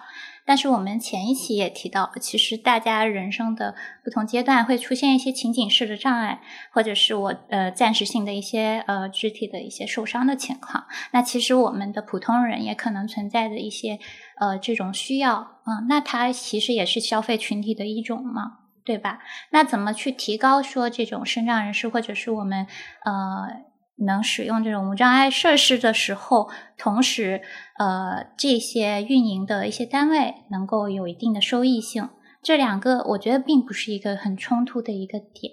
但是我们前一期也提到，其实大家人生的不同阶段会出现一些情景式的障碍，或者是我呃暂时性的一些呃肢体的一些受伤的情况。那其实我们的普通人也可能存在着一些呃这种需要，嗯，那它其实也是消费群体的一种嘛，对吧？那怎么去提高说这种身障人士或者是我们呃？能使用这种无障碍设施的时候，同时，呃，这些运营的一些单位能够有一定的收益性，这两个我觉得并不是一个很冲突的一个点。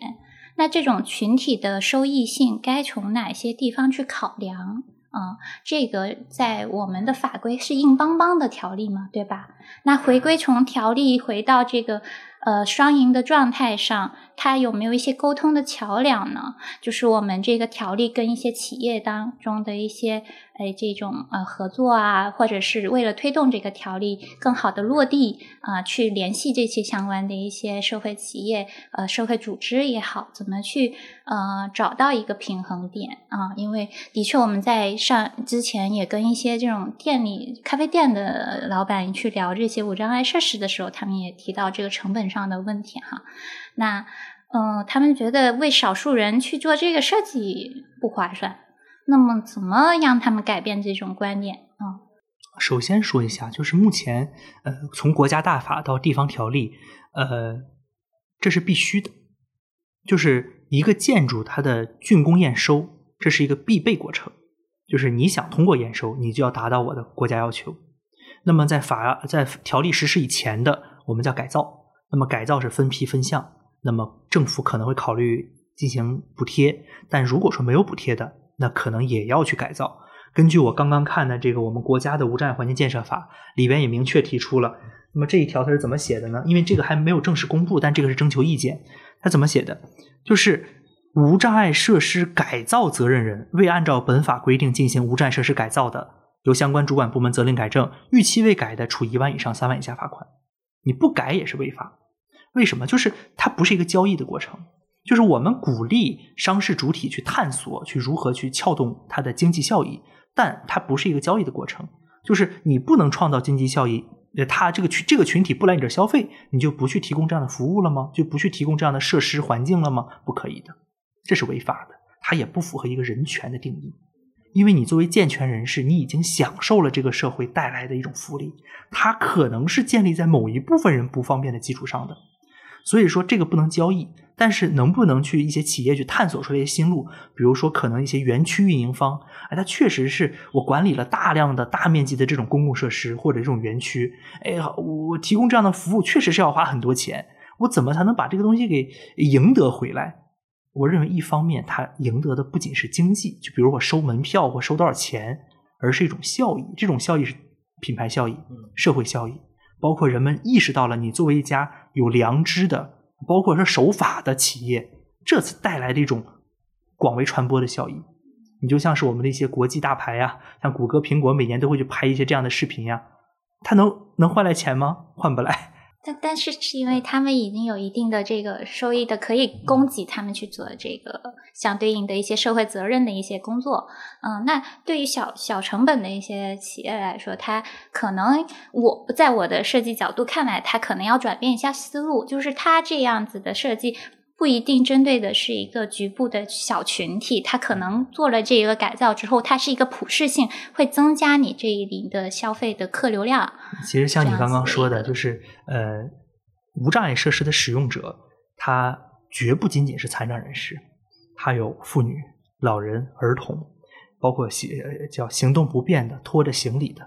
那这种群体的收益性该从哪些地方去考量？啊，这个在我们的法规是硬邦邦的条例嘛，对吧？那回归从条例回到这个呃双赢的状态上。它有没有一些沟通的桥梁呢？就是我们这个条例跟一些企业当中的一些哎这种呃合作啊，或者是为了推动这个条例更好的落地啊，去联系这些相关的一些社会企业呃社会组织也好，怎么去呃找到一个平衡点啊？因为的确我们在上之前也跟一些这种店里咖啡店的老板去聊这些无障碍设施的时候，他们也提到这个成本上的问题哈。那，嗯，他们觉得为少数人去做这个设计不划算。那么，怎么让他们改变这种观念啊？首先说一下，就是目前，呃，从国家大法到地方条例，呃，这是必须的。就是一个建筑它的竣工验收，这是一个必备过程。就是你想通过验收，你就要达到我的国家要求。那么，在法在条例实施以前的，我们叫改造。那么改造是分批分项。那么政府可能会考虑进行补贴，但如果说没有补贴的，那可能也要去改造。根据我刚刚看的这个我们国家的无障碍环境建设法里边也明确提出了，那么这一条它是怎么写的呢？因为这个还没有正式公布，但这个是征求意见。它怎么写的？就是无障碍设施改造责任人未按照本法规定进行无障碍设施改造的，由相关主管部门责令改正，逾期未改的，处一万以上三万以下罚款。你不改也是违法。为什么？就是它不是一个交易的过程，就是我们鼓励商事主体去探索，去如何去撬动它的经济效益，但它不是一个交易的过程。就是你不能创造经济效益，他这个群这个群体不来你这消费，你就不去提供这样的服务了吗？就不去提供这样的设施环境了吗？不可以的，这是违法的，它也不符合一个人权的定义。因为你作为健全人士，你已经享受了这个社会带来的一种福利，它可能是建立在某一部分人不方便的基础上的。所以说这个不能交易，但是能不能去一些企业去探索出来一些新路？比如说，可能一些园区运营方，哎，它确实是我管理了大量的大面积的这种公共设施或者这种园区，哎，我提供这样的服务确实是要花很多钱，我怎么才能把这个东西给赢得回来？我认为一方面它赢得的不仅是经济，就比如我收门票或收多少钱，而是一种效益，这种效益是品牌效益、社会效益。包括人们意识到了你作为一家有良知的，包括是守法的企业，这次带来的一种广为传播的效益。你就像是我们的一些国际大牌呀，像谷歌、苹果，每年都会去拍一些这样的视频呀，他能能换来钱吗？换不来。但但是是因为他们已经有一定的这个收益的，可以供给他们去做这个相对应的一些社会责任的一些工作。嗯，那对于小小成本的一些企业来说，它可能我在我的设计角度看来，它可能要转变一下思路，就是它这样子的设计。不一定针对的是一个局部的小群体，它可能做了这个改造之后，它是一个普适性，会增加你这一领的消费的客流量。其实像你刚刚说的，就是呃，无障碍设施的使用者，他绝不仅仅是残障人士，他有妇女、老人、儿童，包括行叫行动不便的、拖着行李的，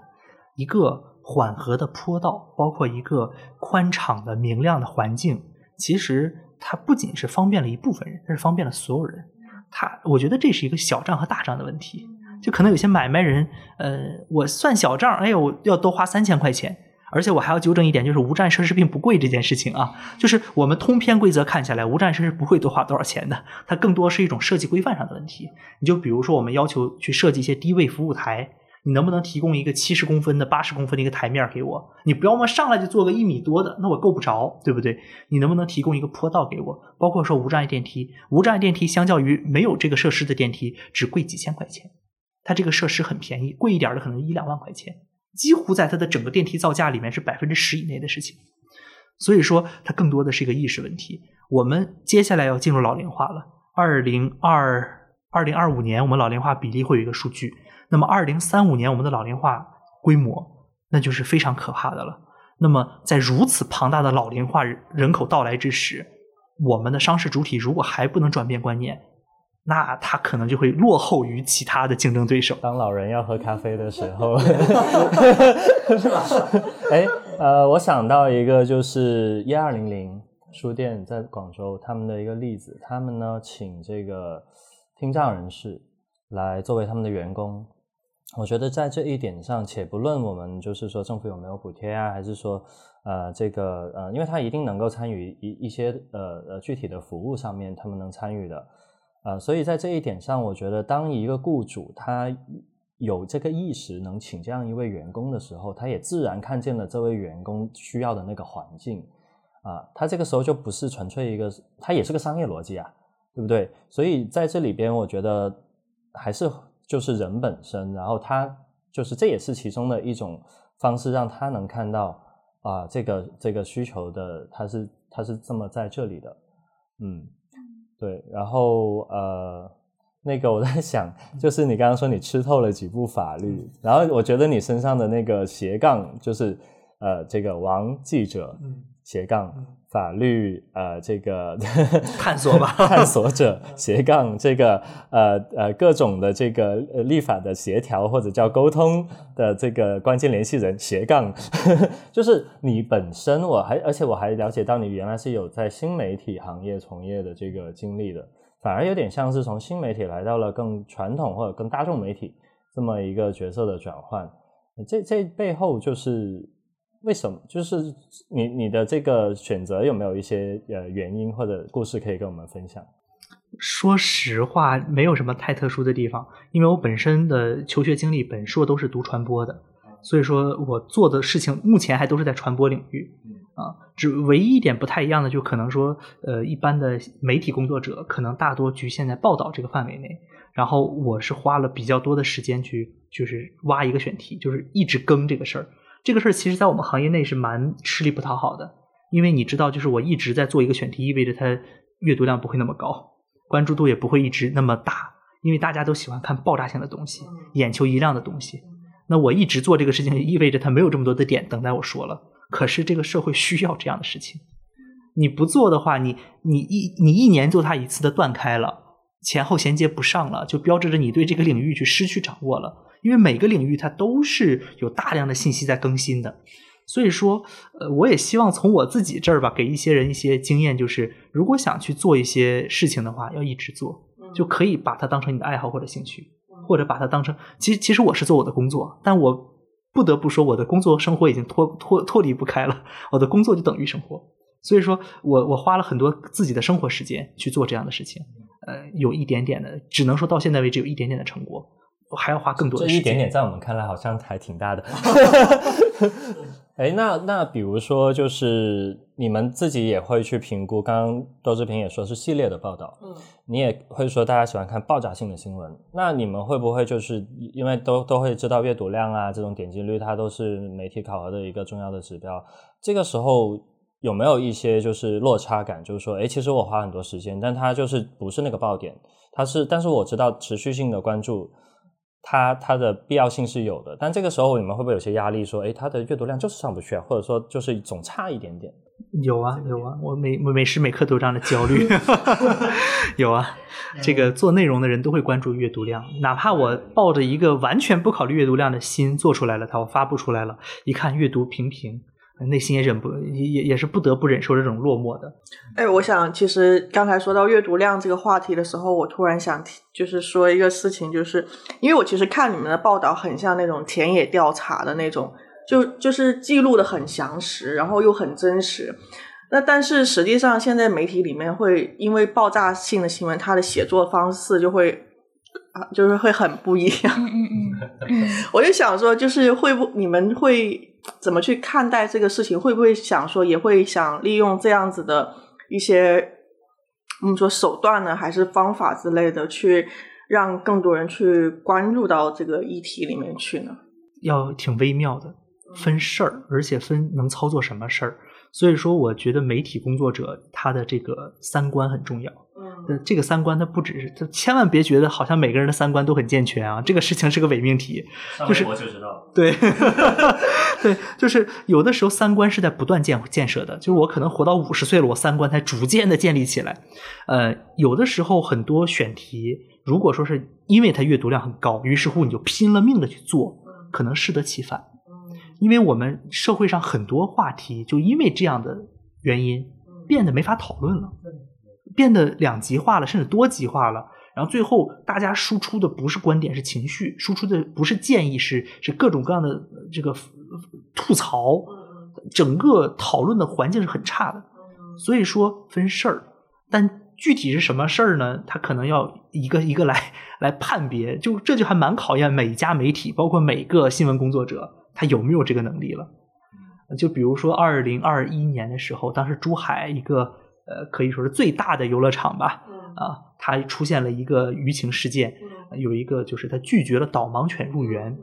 一个缓和的坡道，包括一个宽敞的、明亮的环境，其实。它不仅是方便了一部分人，它是方便了所有人。它，我觉得这是一个小账和大账的问题。就可能有些买卖人，呃，我算小账，哎呦，要多花三千块钱。而且我还要纠正一点，就是无障碍设施并不贵这件事情啊。就是我们通篇规则看下来，无障碍设施不会多花多少钱的。它更多是一种设计规范上的问题。你就比如说，我们要求去设计一些低位服务台。你能不能提供一个七十公分的、八十公分的一个台面给我？你不要么上来就做个一米多的，那我够不着，对不对？你能不能提供一个坡道给我？包括说无障碍电梯，无障碍电梯相较于没有这个设施的电梯，只贵几千块钱。它这个设施很便宜，贵一点的可能一两万块钱。几乎在它的整个电梯造价里面是百分之十以内的事情。所以说，它更多的是一个意识问题。我们接下来要进入老龄化了，二零二二零二五年，我们老龄化比例会有一个数据。那么，二零三五年，我们的老龄化规模，那就是非常可怕的了。那么，在如此庞大的老龄化人口到来之时，我们的商事主体如果还不能转变观念，那他可能就会落后于其他的竞争对手。当老人要喝咖啡的时候，是吧哎，呃，我想到一个，就是一二零零书店在广州他们的一个例子，他们呢请这个听障人士来作为他们的员工。我觉得在这一点上，且不论我们就是说政府有没有补贴啊，还是说呃这个呃，因为他一定能够参与一一些呃呃具体的服务上面，他们能参与的，呃，所以在这一点上，我觉得当一个雇主他有这个意识能请这样一位员工的时候，他也自然看见了这位员工需要的那个环境啊，他这个时候就不是纯粹一个，他也是个商业逻辑啊，对不对？所以在这里边，我觉得还是。就是人本身，然后他就是这也是其中的一种方式，让他能看到啊，这个这个需求的，他是他是这么在这里的，嗯，对，然后呃，那个我在想，就是你刚刚说你吃透了几部法律，然后我觉得你身上的那个斜杠就是呃，这个王记者斜杠。法律呃，这个 探索吧，探索者斜杠这个呃呃各种的这个立法的协调或者叫沟通的这个关键联系人斜杠，就是你本身我还而且我还了解到你原来是有在新媒体行业从业的这个经历的，反而有点像是从新媒体来到了更传统或者更大众媒体这么一个角色的转换，这这背后就是。为什么？就是你你的这个选择有没有一些呃原因或者故事可以跟我们分享？说实话，没有什么太特殊的地方，因为我本身的求学经历，本硕都是读传播的，所以说我做的事情目前还都是在传播领域啊。只唯一一点不太一样的，就可能说，呃，一般的媒体工作者可能大多局限在报道这个范围内，然后我是花了比较多的时间去就是挖一个选题，就是一直更这个事儿。这个事儿其实，在我们行业内是蛮吃力不讨好的，因为你知道，就是我一直在做一个选题，意味着它阅读量不会那么高，关注度也不会一直那么大，因为大家都喜欢看爆炸性的东西，眼球一亮的东西。那我一直做这个事情，意味着它没有这么多的点等待我说了。可是这个社会需要这样的事情，你不做的话，你你一你一年做它一次的断开了，前后衔接不上了，就标志着你对这个领域去失去掌握了。因为每个领域它都是有大量的信息在更新的，所以说，呃，我也希望从我自己这儿吧，给一些人一些经验，就是如果想去做一些事情的话，要一直做，就可以把它当成你的爱好或者兴趣，或者把它当成，其实其实我是做我的工作，但我不得不说，我的工作生活已经脱脱脱离不开了，我的工作就等于生活，所以说我我花了很多自己的生活时间去做这样的事情，呃，有一点点的，只能说到现在为止有一点点的成果。我还要花更多的这一点点，在我们看来好像还挺大的。哎，那那比如说，就是你们自己也会去评估。刚刚周志平也说是系列的报道，嗯，你也会说大家喜欢看爆炸性的新闻。那你们会不会就是因为都都会知道阅读量啊，这种点击率，它都是媒体考核的一个重要的指标。这个时候有没有一些就是落差感？就是说，哎，其实我花很多时间，但它就是不是那个爆点，它是，但是我知道持续性的关注。它它的必要性是有的，但这个时候你们会不会有些压力？说，哎，它的阅读量就是上不去啊，或者说就是总差一点点。有啊有啊，我每每时每刻都有这样的焦虑。有啊，这个做内容的人都会关注阅读量，哪怕我抱着一个完全不考虑阅读量的心做出来了，它我发布出来了，一看阅读平平。内心也忍不也也也是不得不忍受这种落寞的。哎，我想其实刚才说到阅读量这个话题的时候，我突然想提就是说一个事情，就是因为我其实看你们的报道很像那种田野调查的那种，就就是记录的很详实，然后又很真实。那但是实际上现在媒体里面会因为爆炸性的新闻，它的写作方式就会啊，就是会很不一样。嗯嗯 嗯。我就想说，就是会不你们会。怎么去看待这个事情？会不会想说，也会想利用这样子的一些，我们说手段呢，还是方法之类的，去让更多人去关注到这个议题里面去呢？要挺微妙的，分事儿，而且分能操作什么事儿。所以说，我觉得媒体工作者他的这个三观很重要。嗯，这个三观，它不只是，就千万别觉得好像每个人的三观都很健全啊，这个事情是个伪命题。就是我就知道，对，对，就是有的时候三观是在不断建建设的。就是我可能活到五十岁了，我三观才逐渐的建立起来。呃，有的时候很多选题，如果说是因为它阅读量很高，于是乎你就拼了命的去做，可能适得其反。因为我们社会上很多话题，就因为这样的原因，变得没法讨论了，变得两极化了，甚至多极化了。然后最后大家输出的不是观点，是情绪；输出的不是建议，是是各种各样的这个吐槽。整个讨论的环境是很差的。所以说分事儿，但具体是什么事儿呢？他可能要一个一个来来判别。就这就还蛮考验每一家媒体，包括每个新闻工作者。他有没有这个能力了？就比如说二零二一年的时候，当时珠海一个呃可以说是最大的游乐场吧，啊，它出现了一个舆情事件，有一个就是它拒绝了导盲犬入园。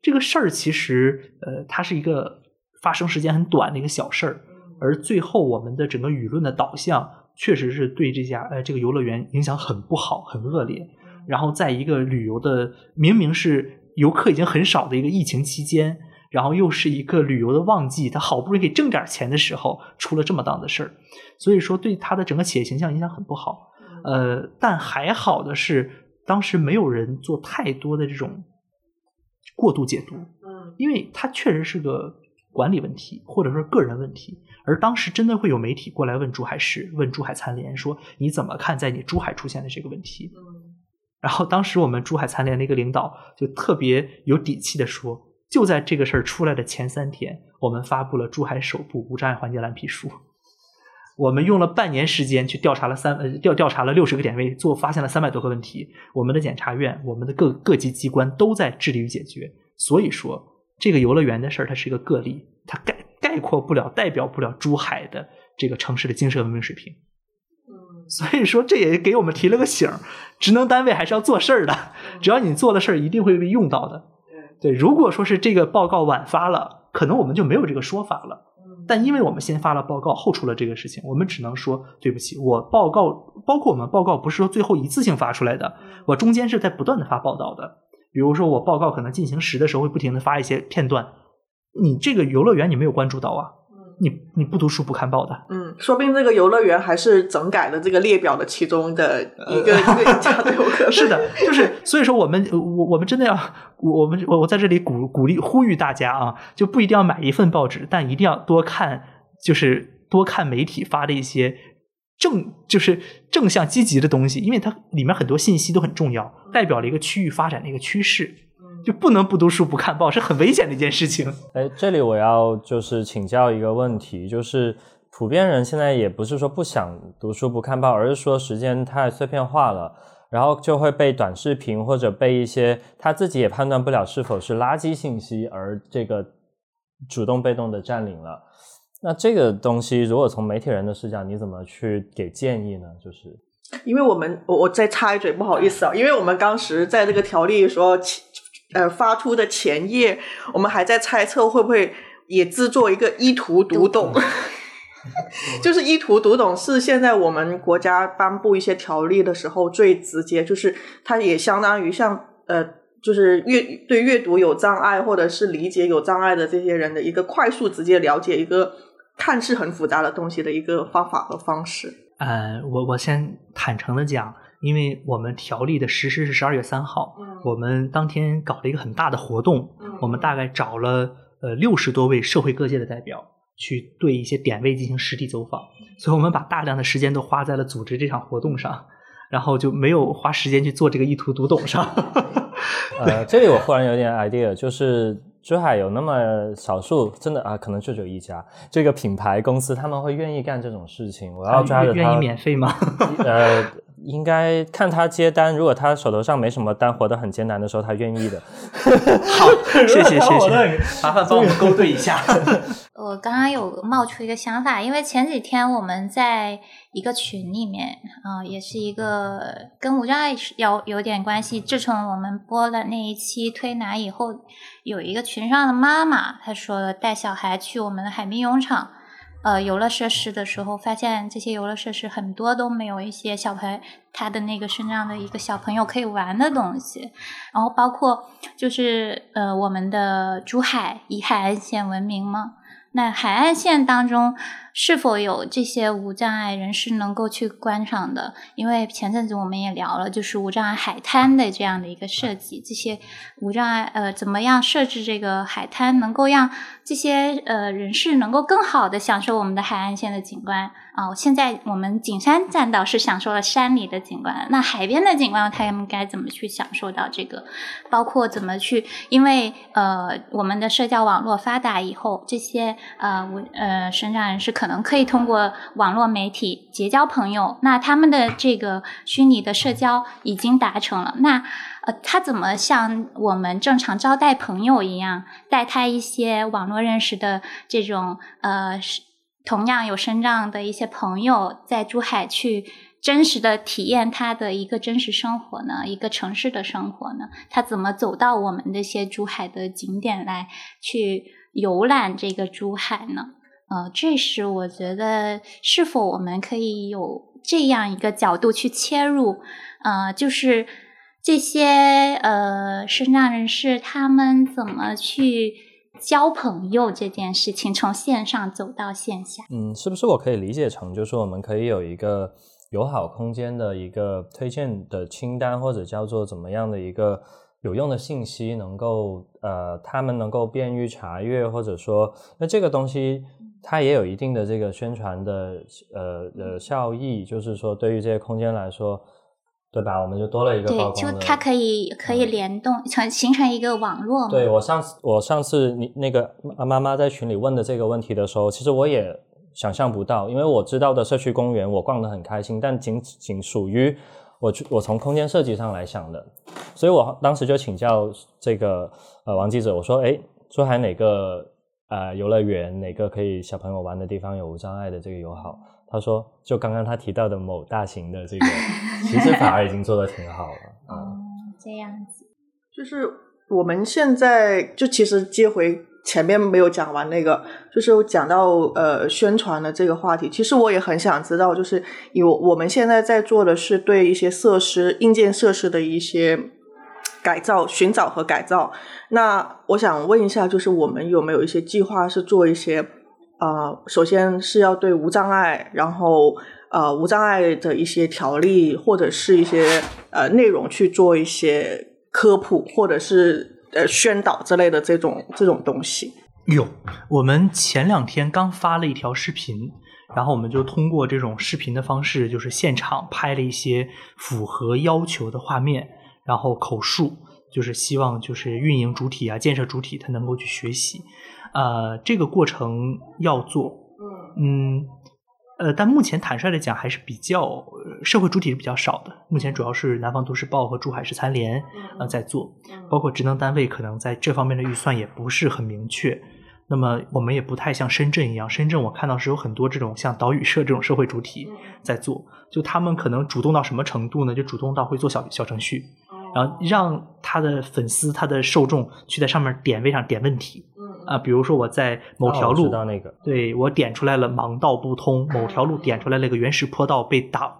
这个事儿其实呃，它是一个发生时间很短的一个小事儿，而最后我们的整个舆论的导向确实是对这家呃这个游乐园影响很不好、很恶劣。然后在一个旅游的明明是游客已经很少的一个疫情期间。然后又是一个旅游的旺季，他好不容易给挣点钱的时候，出了这么档子事儿，所以说对他的整个企业形象影响很不好。呃，但还好的是，当时没有人做太多的这种过度解读，嗯，因为他确实是个管理问题，或者说个人问题。而当时真的会有媒体过来问珠海市、问珠海残联，说你怎么看在你珠海出现的这个问题？嗯，然后当时我们珠海残联的一个领导就特别有底气的说。就在这个事儿出来的前三天，我们发布了珠海首部无障碍环境蓝皮书。我们用了半年时间去调查了三呃调调查了六十个点位，做发现了三百多个问题。我们的检察院、我们的各各级机关都在致力于解决。所以说，这个游乐园的事儿它是一个个例，它概概括不了、代表不了珠海的这个城市的精神文明水平。嗯，所以说，这也给我们提了个醒儿：职能单位还是要做事儿的，只要你做的事儿，一定会被用到的。对，如果说是这个报告晚发了，可能我们就没有这个说法了。但因为我们先发了报告，后出了这个事情，我们只能说对不起。我报告，包括我们报告，不是说最后一次性发出来的，我中间是在不断的发报道的。比如说，我报告可能进行时的时候，会不停的发一些片段。你这个游乐园，你没有关注到啊？你你不读书不看报的，嗯，说不定这个游乐园还是整改的这个列表的其中的一个一个家都有可能。是的，就是所以说我们我我们真的要我们我我在这里鼓鼓励呼吁大家啊，就不一定要买一份报纸，但一定要多看，就是多看媒体发的一些正就是正向积极的东西，因为它里面很多信息都很重要，代表了一个区域发展的一个趋势。就不能不读书不看报，是很危险的一件事情。哎，这里我要就是请教一个问题，就是普遍人现在也不是说不想读书不看报，而是说时间太碎片化了，然后就会被短视频或者被一些他自己也判断不了是否是垃圾信息而这个主动被动的占领了。那这个东西，如果从媒体人的视角，你怎么去给建议呢？就是，因为我们我我再插一嘴，不好意思啊，因为我们当时在这个条例说。呃，发出的前夜，我们还在猜测会不会也制作一个一图读懂，就是一图读懂是现在我们国家颁布一些条例的时候最直接，就是它也相当于像呃，就是阅对阅读有障碍或者是理解有障碍的这些人的一个快速直接了解一个看似很复杂的东西的一个方法和方式。呃，我我先坦诚的讲。因为我们条例的实施是十二月三号，我们当天搞了一个很大的活动，我们大概找了呃六十多位社会各界的代表去对一些点位进行实地走访，所以我们把大量的时间都花在了组织这场活动上，然后就没有花时间去做这个意图读懂上。呃，这里我忽然有点 idea，就是珠海有那么少数真的啊，可能就只有一家这个品牌公司，他们会愿意干这种事情。我要抓着他，愿意免费吗？呃。应该看他接单，如果他手头上没什么单，活得很艰难的时候，他愿意的。好，谢 谢谢谢，麻烦帮我们勾兑一下。我刚刚有冒出一个想法，因为前几天我们在一个群里面，啊、也是一个跟无障碍有有点关系。自从我们播了那一期推拿以后，有一个群上的妈妈，她说带小孩去我们的海滨泳场。呃，游乐设施的时候，发现这些游乐设施很多都没有一些小朋友他的那个身上的一个小朋友可以玩的东西，然后包括就是呃，我们的珠海以海岸线闻名嘛，那海岸线当中是否有这些无障碍人士能够去观赏的？因为前阵子我们也聊了，就是无障碍海滩的这样的一个设计，这些无障碍呃怎么样设置这个海滩，能够让这些呃人士能够更好的享受我们的海岸线的景观啊、现在我们景山栈道是享受了山里的景观，那海边的景观他们该怎么去享受到这个？包括怎么去，因为呃我们的社交网络发达以后，这些呃无呃身障人士可能可以通过网络媒体结交朋友，那他们的这个虚拟的社交已经达成了，那呃他怎么像我们正常招待朋友一样，带他一些网络认识的这种呃同样有身障的一些朋友，在珠海去真实的体验他的一个真实生活呢？一个城市的生活呢？他怎么走到我们这些珠海的景点来去游览这个珠海呢？呃，这是我觉得是否我们可以有这样一个角度去切入？呃，就是这些呃身障人士他们怎么去交朋友这件事情，从线上走到线下。嗯，是不是我可以理解成，就是我们可以有一个友好空间的一个推荐的清单，或者叫做怎么样的一个有用的信息，能够呃，他们能够便于查阅，或者说，那这个东西它也有一定的这个宣传的呃呃效益，就是说对于这些空间来说，对吧？我们就多了一个。就它可以可以联动成形成一个网络。对我上次我上次你那个妈妈妈在群里问的这个问题的时候，其实我也想象不到，因为我知道的社区公园我逛得很开心，但仅仅属于我去我从空间设计上来想的，所以我当时就请教这个呃王记者，我说，哎，珠海哪个呃游乐园哪个可以小朋友玩的地方有无障碍的这个友好？他说，就刚刚他提到的某大型的这个，其实反而已经做得挺好了啊。哦，这样子。就是我们现在就其实接回前面没有讲完那个，就是讲到呃宣传的这个话题。其实我也很想知道，就是有我们现在在做的是对一些设施、硬件设施的一些改造、寻找和改造。那我想问一下，就是我们有没有一些计划是做一些呃，首先是要对无障碍，然后。呃，无障碍的一些条例或者是一些呃内容去做一些科普或者是呃宣导之类的这种这种东西。有，我们前两天刚发了一条视频，然后我们就通过这种视频的方式，就是现场拍了一些符合要求的画面，然后口述，就是希望就是运营主体啊、建设主体他能够去学习。呃，这个过程要做，嗯。呃，但目前坦率的讲，还是比较、呃、社会主体是比较少的。目前主要是南方都市报和珠海市残联呃在做，包括职能单位可能在这方面的预算也不是很明确。那么我们也不太像深圳一样，深圳我看到是有很多这种像岛屿社这种社会主体在做，就他们可能主动到什么程度呢？就主动到会做小小程序，然后让他的粉丝、他的受众去在上面点位上点问题。啊，比如说我在某条路，那个，对我点出来了盲道不通，某条路点出来了一个原始坡道被挡，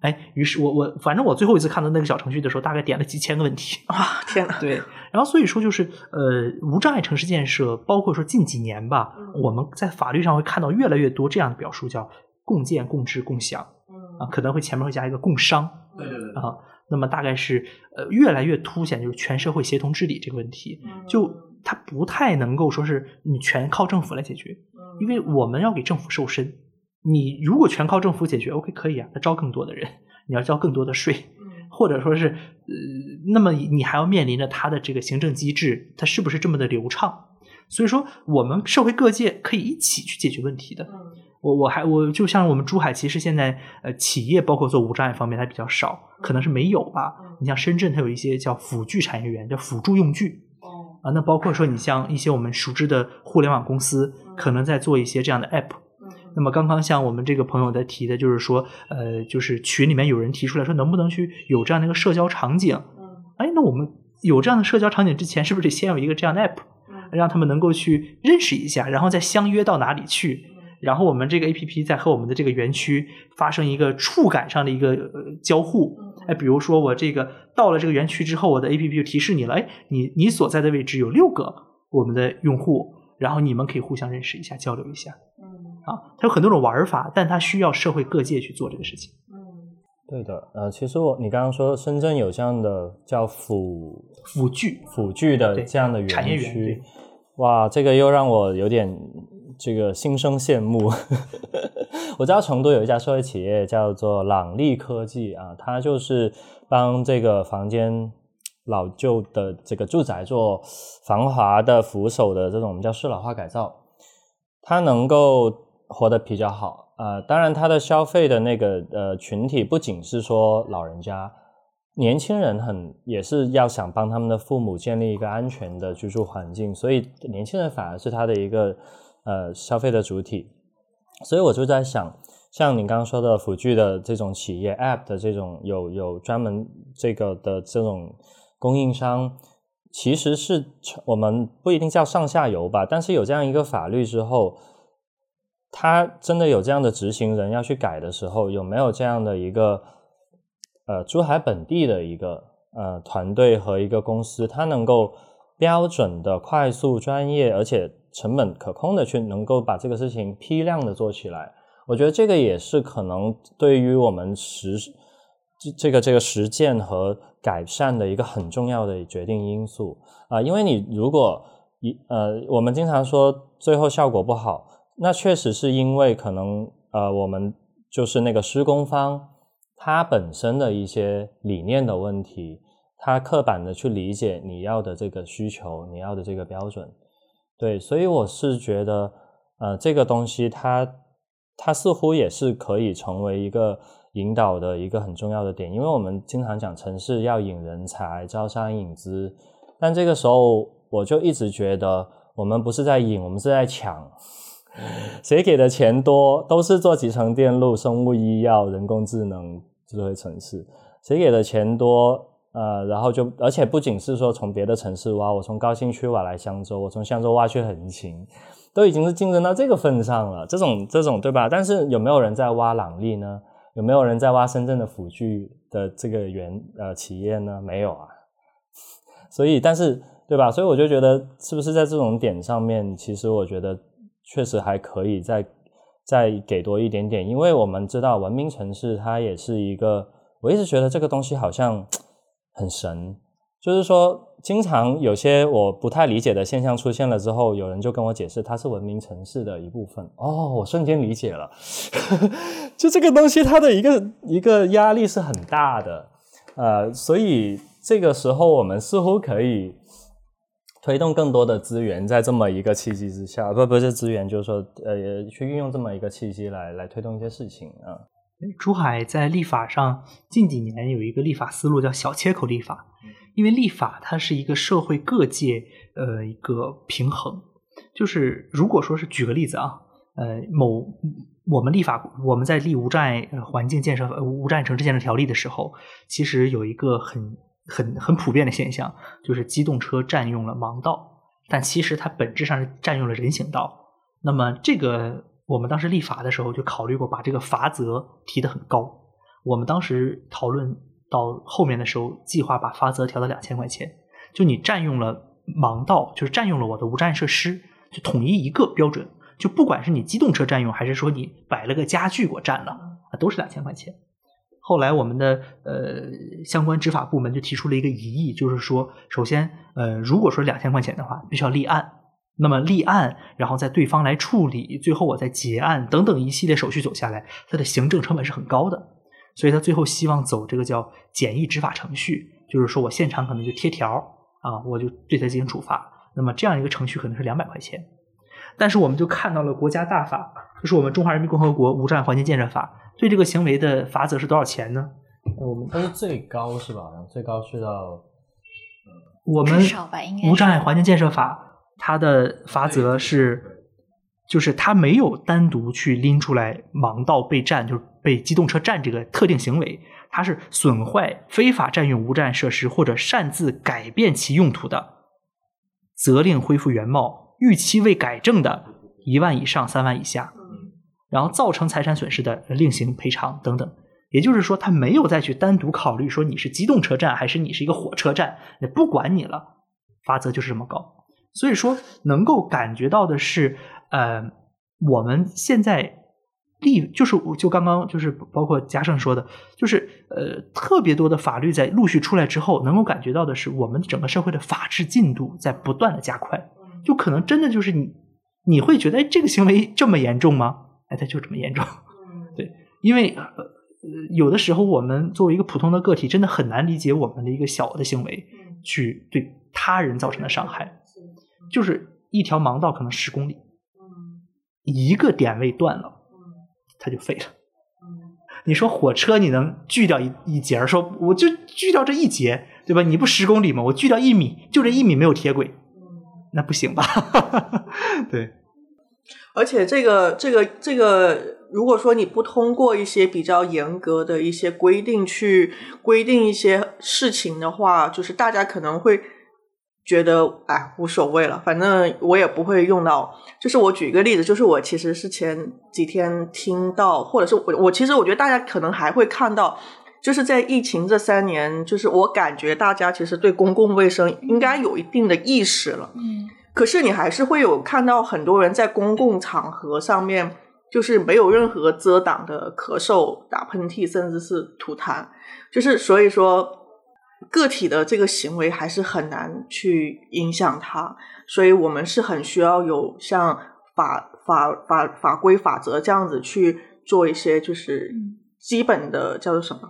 哎，于是我我反正我最后一次看到那个小程序的时候，大概点了几千个问题。啊，天哪！对，然后所以说就是呃，无障碍城市建设，包括说近几年吧，我们在法律上会看到越来越多这样的表述，叫共建、共治、共享，啊，可能会前面会加一个共商，对对对，啊，那么大概是呃越来越凸显就是全社会协同治理这个问题，就它不太能够说是你全靠政府来解决，因为我们要给政府瘦身。你如果全靠政府解决，OK 可以啊，那招更多的人，你要交更多的税，或者说是呃，那么你还要面临着它的这个行政机制，它是不是这么的流畅？所以说，我们社会各界可以一起去解决问题的。我我还我就像我们珠海，其实现在呃企业包括做无障碍方面它比较少，可能是没有吧。你像深圳，它有一些叫辅具产业园，叫辅助用具。啊，那包括说你像一些我们熟知的互联网公司，可能在做一些这样的 app。那么刚刚像我们这个朋友在提的，就是说，呃，就是群里面有人提出来说，能不能去有这样的一个社交场景？哎，那我们有这样的社交场景之前，是不是得先有一个这样的 app，让他们能够去认识一下，然后再相约到哪里去？然后我们这个 A P P 在和我们的这个园区发生一个触感上的一个呃交互，哎，比如说我这个到了这个园区之后，我的 A P P 就提示你了，哎，你你所在的位置有六个我们的用户，然后你们可以互相认识一下，交流一下，嗯，啊，它有很多种玩法，但它需要社会各界去做这个事情，嗯，对的，呃，其实我你刚刚说深圳有这样的叫辅辅具辅具的这样的园产业园，哇，这个又让我有点。这个心生羡慕。我知道成都有一家社会企业叫做朗力科技啊，它就是帮这个房间老旧的这个住宅做防滑的扶手的这种我们叫适老化改造，它能够活得比较好啊。当然，它的消费的那个呃群体不仅是说老人家，年轻人很也是要想帮他们的父母建立一个安全的居住环境，所以年轻人反而是他的一个。呃，消费的主体，所以我就在想，像你刚刚说的辅具的这种企业，App 的这种有有专门这个的这种供应商，其实是我们不一定叫上下游吧，但是有这样一个法律之后，他真的有这样的执行人要去改的时候，有没有这样的一个呃珠海本地的一个呃团队和一个公司，它能够标准的、快速、专业，而且。成本可控的去能够把这个事情批量的做起来，我觉得这个也是可能对于我们实这这个这个实践和改善的一个很重要的决定因素啊，因为你如果一呃，我们经常说最后效果不好，那确实是因为可能呃，我们就是那个施工方他本身的一些理念的问题，他刻板的去理解你要的这个需求，你要的这个标准。对，所以我是觉得，呃，这个东西它它似乎也是可以成为一个引导的一个很重要的点，因为我们经常讲城市要引人才、招商引资，但这个时候我就一直觉得，我们不是在引，我们是在抢，谁给的钱多，都是做集成电路、生物医药、人工智能、智慧城市，谁给的钱多。呃，然后就，而且不仅是说从别的城市挖，我从高新区挖来香洲，我从香洲挖去横琴，都已经是竞争到这个份上了。这种这种对吧？但是有没有人在挖朗利呢？有没有人在挖深圳的辅具的这个原呃企业呢？没有啊。所以，但是对吧？所以我就觉得，是不是在这种点上面，其实我觉得确实还可以再再给多一点点，因为我们知道文明城市它也是一个，我一直觉得这个东西好像。很神，就是说，经常有些我不太理解的现象出现了之后，有人就跟我解释，它是文明城市的一部分。哦，我瞬间理解了，就这个东西，它的一个一个压力是很大的，呃，所以这个时候我们似乎可以推动更多的资源，在这么一个契机之下，不不是资源，就是说，呃，去运用这么一个契机来来推动一些事情啊。珠海在立法上近几年有一个立法思路叫小切口立法，因为立法它是一个社会各界呃一个平衡，就是如果说是举个例子啊，呃某我们立法我们在立无障碍环境建设无障碍城市建设条例的时候，其实有一个很很很普遍的现象，就是机动车占用了盲道，但其实它本质上是占用了人行道，那么这个。我们当时立法的时候就考虑过把这个罚则提得很高。我们当时讨论到后面的时候，计划把罚则调到两千块钱。就你占用了盲道，就是占用了我的无障碍设施，就统一一个标准。就不管是你机动车占用，还是说你摆了个家具给我占了，都是两千块钱。后来我们的呃相关执法部门就提出了一个疑义，就是说，首先，呃，如果说两千块钱的话，必须要立案。那么立案，然后在对方来处理，最后我再结案等等一系列手续走下来，它的行政成本是很高的，所以他最后希望走这个叫简易执法程序，就是说我现场可能就贴条啊，我就对他进行处罚。那么这样一个程序可能是两百块钱。但是我们就看到了国家大法，就是我们中华人民共和国无障碍环境建设法，对这个行为的罚则是多少钱呢？我们它是最高是吧？好像最高是到我们无障碍环境建设法，它的罚则是，就是它没有单独去拎出来盲道被占，就是被机动车占这个特定行为，它是损坏、非法占用无障碍设施或者擅自改变其用途的，责令恢复原貌；逾期未改正的，一万以上三万以下。然后造成财产损失的，另行赔偿等等。也就是说，他没有再去单独考虑说你是机动车站还是你是一个火车站，也不管你了，罚则就是这么高。所以说，能够感觉到的是，呃，我们现在立就是就刚刚就是包括嘉盛说的，就是呃特别多的法律在陆续出来之后，能够感觉到的是，我们整个社会的法治进度在不断的加快。就可能真的就是你你会觉得，哎，这个行为这么严重吗？哎，它就这么严重。对，因为呃，有的时候我们作为一个普通的个体，真的很难理解我们的一个小的行为去对他人造成的伤害。就是一条盲道可能十公里，一个点位断了，它就废了。你说火车你能锯掉一一节儿，说我就锯掉这一节，对吧？你不十公里吗？我锯掉一米，就这一米没有铁轨，那不行吧？对，而且这个这个这个，如果说你不通过一些比较严格的一些规定去规定一些事情的话，就是大家可能会觉得哎无所谓了，反正我也不会用到。就是我举一个例子，就是我其实是前几天听到，或者是我我其实我觉得大家可能还会看到。就是在疫情这三年，就是我感觉大家其实对公共卫生应该有一定的意识了。嗯可是你还是会有看到很多人在公共场合上面，就是没有任何遮挡的咳嗽、打喷嚏，甚至是吐痰。就是所以说，个体的这个行为还是很难去影响他，所以我们是很需要有像法法法法规法则这样子去做一些就是嗯。基本的叫做什么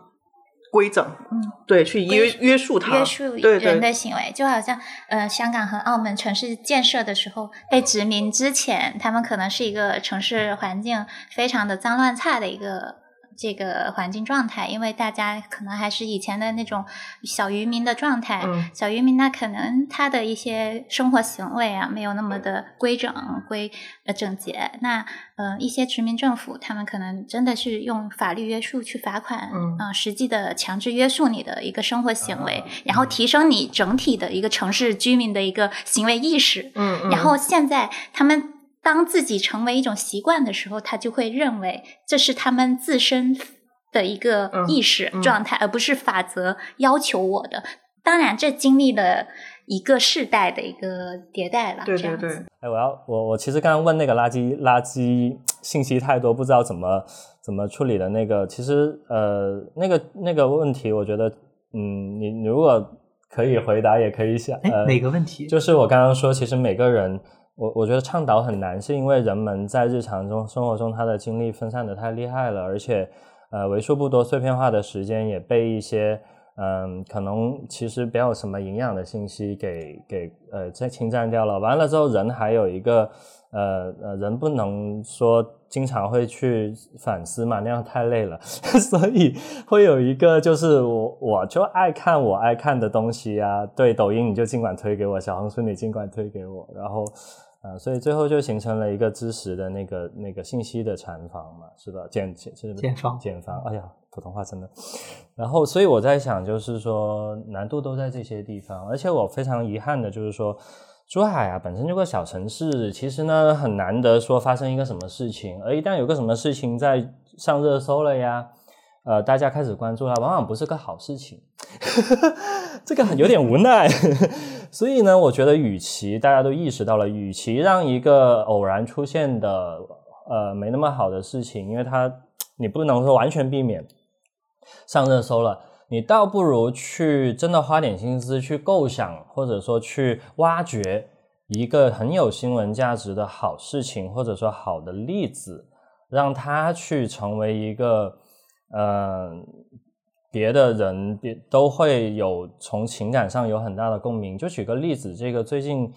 规整，嗯，对，去约约束他，约束人的行为，就好像呃，香港和澳门城市建设的时候被殖民之前，他们可能是一个城市环境非常的脏乱差的一个这个环境状态，因为大家可能还是以前的那种小渔民的状态，嗯。小渔民那可能他的一些生活行为啊没有那么的规整规呃整洁，那呃一些殖民政府他们可能真的是用法律约束去罚款，嗯。呃实际的强制约束你的一个生活行为，然后提升你整体的一个城市居民的一个行为意识，嗯嗯，然后现在他们当自己成为一种习惯的时候，他就会认为这是他们自身的一个嗯意识嗯状态，而不是法则要求我的。当然，这经历了一个世代的一个迭代了。对对对这样子，哎，我要我我其实刚刚问那个垃圾垃圾信息太多，不知道怎么怎么处理的那个，其实呃那个那个问题，我觉得嗯，你你如果可以回答，也可以想哎，呃哪个问题？就是我刚刚说，其实每个人，我我觉得倡导很难，是因为人们在日常中生活中他的精力分散的太厉害了，而且呃为数不多碎片化的时间也被一些嗯可能其实没有什么营养的信息给给呃在侵占掉了。完了之后，人还有一个呃呃人不能说经常会去反思嘛，那样太累了，所以会有一个就是我我就爱看我爱看的东西啊，对，抖音你就尽管推给我，小红书你尽管推给我，然后呃，所以最后就形成了一个知识的那个那个信息的禅房嘛，是吧？茧是茧房茧房，哎呀，普通话真的。然后，所以我在想，就是说难度都在这些地方，而且我非常遗憾的就是说。珠海啊，本身就个小城市，其实呢很难得说发生一个什么事情，而一旦有个什么事情在上热搜了呀，呃，大家开始关注它，往往不是个好事情，这个很有点无奈。所以呢，我觉得，与其大家都意识到了，与其让一个偶然出现的呃没那么好的事情，因为它你不能说完全避免上热搜了。你倒不如去真的花点心思去构想，或者说去挖掘一个很有新闻价值的好事情，或者说好的例子，让它去成为一个呃别的人别都会有从情感上有很大的共鸣。就举个例子，这个最近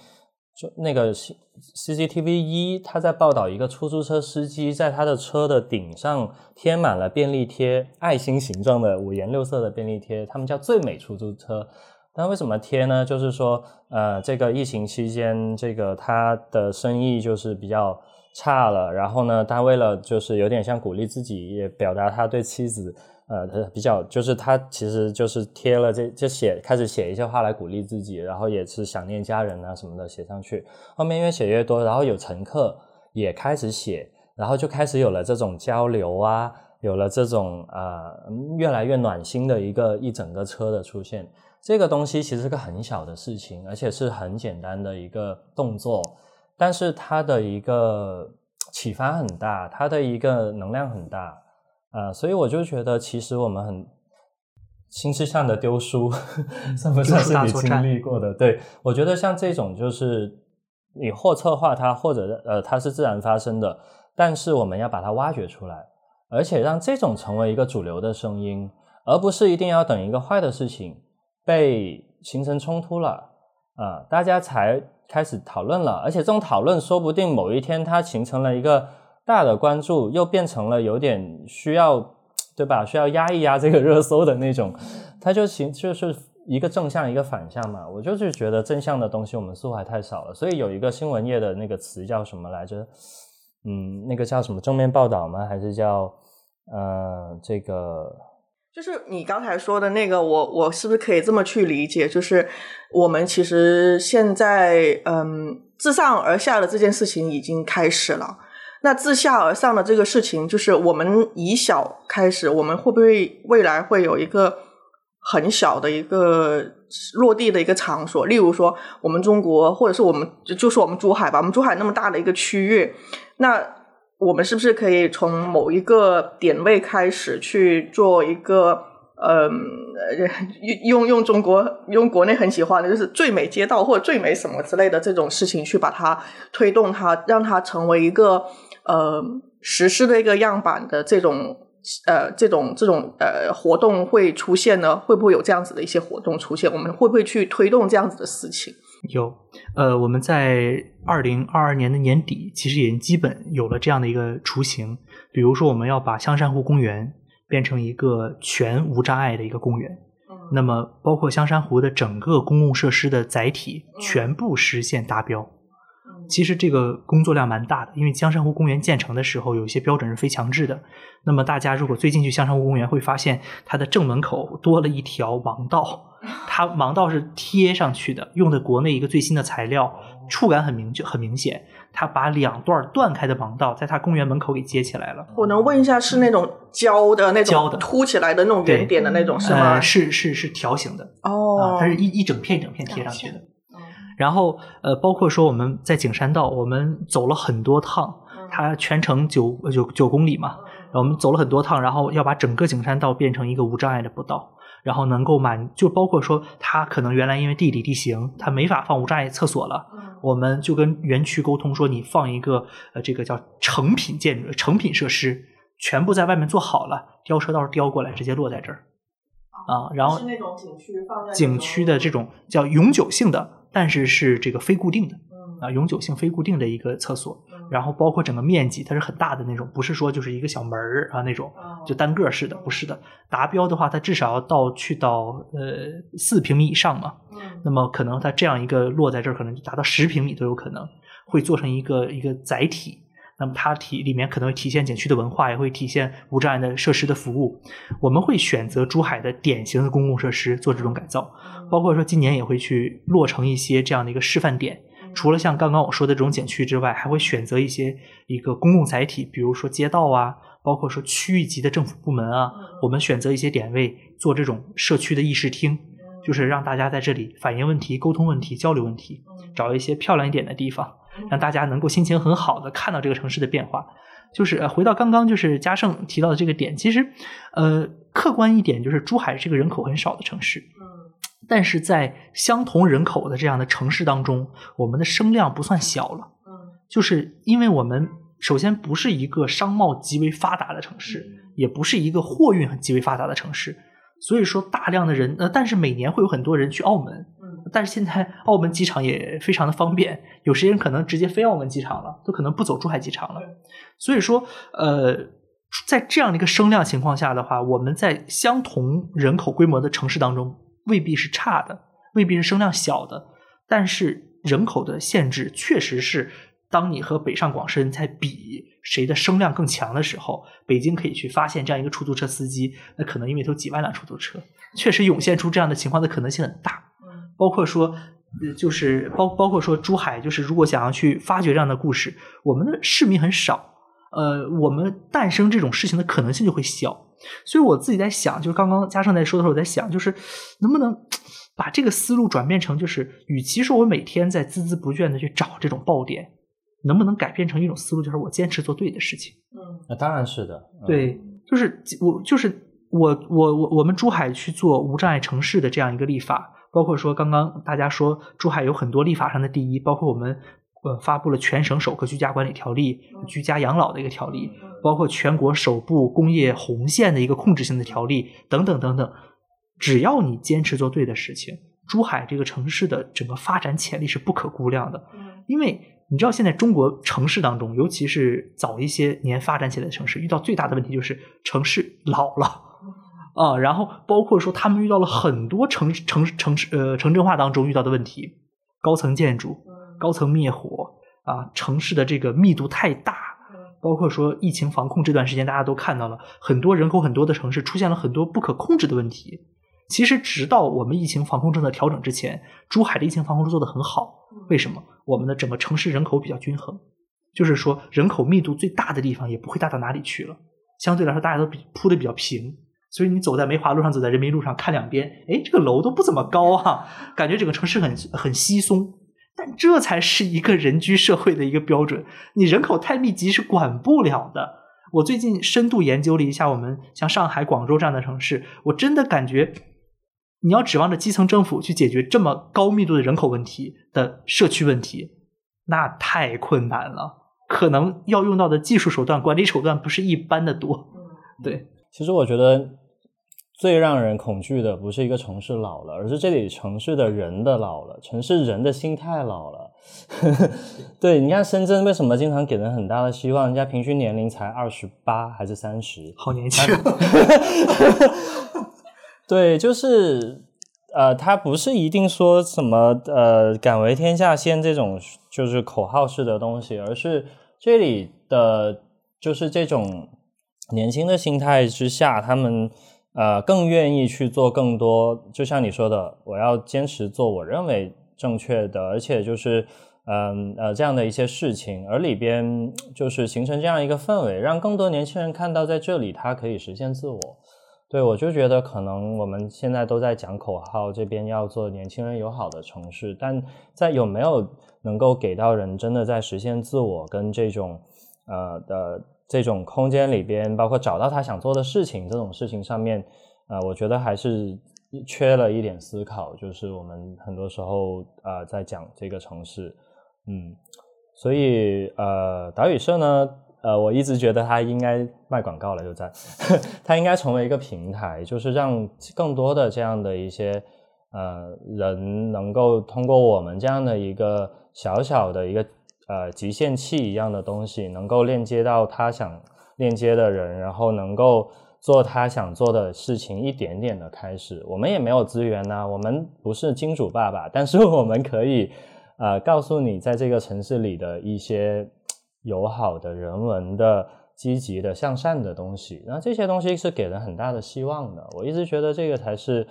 就那个 CCTV 一，他在报道一个出租车司机在他的车的顶上贴满了便利贴，爱心形状的五颜六色的便利贴，他们叫最美出租车。那为什么贴呢？就是说，呃，这个疫情期间，这个他的生意就是比较差了，然后呢，他为了就是有点像鼓励自己，也表达他对妻子。呃，他比较就是他其实就是贴了这就写开始写一些话来鼓励自己，然后也是想念家人啊什么的写上去。后面越写越多，然后有乘客也开始写，然后就开始有了这种交流啊，有了这种啊越来越暖心的一个一整个车的出现。这个东西其实是个很小的事情，而且是很简单的一个动作，但是它的一个启发很大，它的一个能量很大。啊，所以我就觉得，其实我们很心智上的丢书，算不算是你经历过的？对我觉得像这种，就是你或策划它，或者呃，它是自然发生的，但是我们要把它挖掘出来，而且让这种成为一个主流的声音，而不是一定要等一个坏的事情被形成冲突了啊，大家才开始讨论了，而且这种讨论说不定某一天它形成了一个。大的关注又变成了有点需要，对吧？需要压一压这个热搜的那种，它就行就是一个正向一个反向嘛。我就是觉得正向的东西我们似乎还太少了，所以有一个新闻业的那个词叫什么来着？嗯，那个叫什么正面报道吗？还是叫呃这个？就是你刚才说的那个，我我是不是可以这么去理解？就是我们其实现在嗯自上而下的这件事情已经开始了。那自下而上的这个事情，就是我们以小开始，我们会不会未来会有一个很小的一个落地的一个场所？例如说，我们中国，或者是我们，就是我们珠海吧，我们珠海那么大的一个区域，那我们是不是可以从某一个点位开始去做一个，嗯，用用中国用国内很喜欢的就是最美街道或者最美什么之类的这种事情，去把它推动它，让它成为一个。呃，实施的一个样板的这种呃，这种这种呃活动会出现呢？会不会有这样子的一些活动出现？我们会不会去推动这样子的事情？有，呃，我们在二零二二年的年底，其实已经基本有了这样的一个雏形。比如说，我们要把香山湖公园变成一个全无障碍的一个公园，那么包括香山湖的整个公共设施的载体全部实现达标。其实这个工作量蛮大的，因为香山湖公园建成的时候有一些标准是非强制的。那么大家如果最近去香山湖公园，会发现它的正门口多了一条盲道，它盲道是贴上去的，用的国内一个最新的材料，触感很明确，很明显。它把两段断开的盲道在它公园门口给接起来了。我能问一下，是那种胶的那种胶的凸起来的那种圆点的那种是吗？是是是条形的哦，它是一一整片一整片贴上去的。然后，呃，包括说我们在景山道，我们走了很多趟，它全程九九九公里嘛，我们走了很多趟，然后要把整个景山道变成一个无障碍的步道，然后能够满，就包括说它可能原来因为地理地形，它没法放无障碍厕所了，我们就跟园区沟通说，你放一个呃这个叫成品建筑、成品设施，全部在外面做好了，吊车到时候吊过来，直接落在这儿，啊，然后是那种景区放在景区的这种叫永久性的。但是是这个非固定的，啊，永久性非固定的一个厕所，然后包括整个面积，它是很大的那种，不是说就是一个小门儿啊那种，就单个式的，不是的。达标的话，它至少要到去到呃四平米以上嘛，那么可能它这样一个落在这儿，可能就达到十平米都有可能，会做成一个一个载体。那么它体里面可能会体现景区的文化，也会体现无障碍的设施的服务。我们会选择珠海的典型的公共设施做这种改造。包括说今年也会去落成一些这样的一个示范点，除了像刚刚我说的这种景区之外，还会选择一些一个公共载体，比如说街道啊，包括说区域级的政府部门啊，我们选择一些点位做这种社区的议事厅，就是让大家在这里反映问题、沟通问题、交流问题，找一些漂亮一点的地方，让大家能够心情很好的看到这个城市的变化。就是回到刚刚就是嘉盛提到的这个点，其实呃客观一点就是珠海是个人口很少的城市。但是在相同人口的这样的城市当中，我们的声量不算小了。嗯，就是因为我们首先不是一个商贸极为发达的城市，也不是一个货运极为发达的城市，所以说大量的人呃，但是每年会有很多人去澳门，但是现在澳门机场也非常的方便，有些人可能直接飞澳门机场了，都可能不走珠海机场了。所以说，呃，在这样的一个声量情况下的话，我们在相同人口规模的城市当中，未必是差的，未必是声量小的，但是人口的限制确实是。当你和北上广深在比谁的声量更强的时候，北京可以去发现这样一个出租车司机，那可能因为有几万辆出租车，确实涌现出这样的情况的可能性很大。包括说，就是包包括说珠海，就是如果想要去发掘这样的故事，我们的市民很少，呃，我们诞生这种事情的可能性就会小。所以我自己在想，就是刚刚嘉盛在说的时候，我在想，就是能不能把这个思路转变成，就是与其说我每天在孜孜不倦的去找这种爆点。能不能改变成一种思路，就是我坚持做对的事情？嗯，那当然是的。对，就是我，就是我，我，我，我们珠海去做无障碍城市的这样一个立法，包括说刚刚大家说珠海有很多立法上的第一，包括我们呃发布了全省首个居家管理条例、居家养老的一个条例，包括全国首部工业红线的一个控制性的条例等等等等。只要你坚持做对的事情，珠海这个城市的整个发展潜力是不可估量的。嗯，因为。你知道现在中国城市当中，尤其是早一些年发展起来的城市，遇到最大的问题就是城市老了啊。然后包括说他们遇到了很多城城城市呃城镇化当中遇到的问题，高层建筑、高层灭火啊，城市的这个密度太大，包括说疫情防控这段时间，大家都看到了很多人口很多的城市出现了很多不可控制的问题。其实直到我们疫情防控政策调整之前，珠海的疫情防控都做得很好。为什么？我们的整个城市人口比较均衡，就是说人口密度最大的地方也不会大到哪里去了。相对来说，大家都比铺的比较平，所以你走在梅华路上，走在人民路上，看两边，哎，这个楼都不怎么高啊，感觉整个城市很很稀松。但这才是一个人居社会的一个标准。你人口太密集是管不了的。我最近深度研究了一下我们像上海、广州这样的城市，我真的感觉。你要指望着基层政府去解决这么高密度的人口问题的社区问题，那太困难了。可能要用到的技术手段、管理手段不是一般的多。对，其实我觉得最让人恐惧的不是一个城市老了，而是这里城市的人的老了，城市人的心态老了。对，你看深圳为什么经常给人很大的希望？人家平均年龄才二十八还是三十，好年轻。对，就是，呃，他不是一定说什么呃“敢为天下先”这种就是口号式的东西，而是这里的就是这种年轻的心态之下，他们呃更愿意去做更多。就像你说的，我要坚持做我认为正确的，而且就是嗯呃这样的一些事情，而里边就是形成这样一个氛围，让更多年轻人看到在这里他可以实现自我。对，我就觉得可能我们现在都在讲口号，这边要做年轻人友好的城市，但在有没有能够给到人真的在实现自我跟这种呃的这种空间里边，包括找到他想做的事情这种事情上面，呃，我觉得还是缺了一点思考。就是我们很多时候呃在讲这个城市，嗯，所以呃岛屿社呢。呃，我一直觉得它应该卖广告了，就 在它应该成为一个平台，就是让更多的这样的一些呃人能够通过我们这样的一个小小的一个呃极限器一样的东西，能够链接到他想链接的人，然后能够做他想做的事情，一点点的开始。我们也没有资源呐，我们不是金主爸爸，但是我们可以呃告诉你，在这个城市里的一些。友好的人文的、积极的、向善的东西，那这些东西是给人很大的希望的。我一直觉得这个才是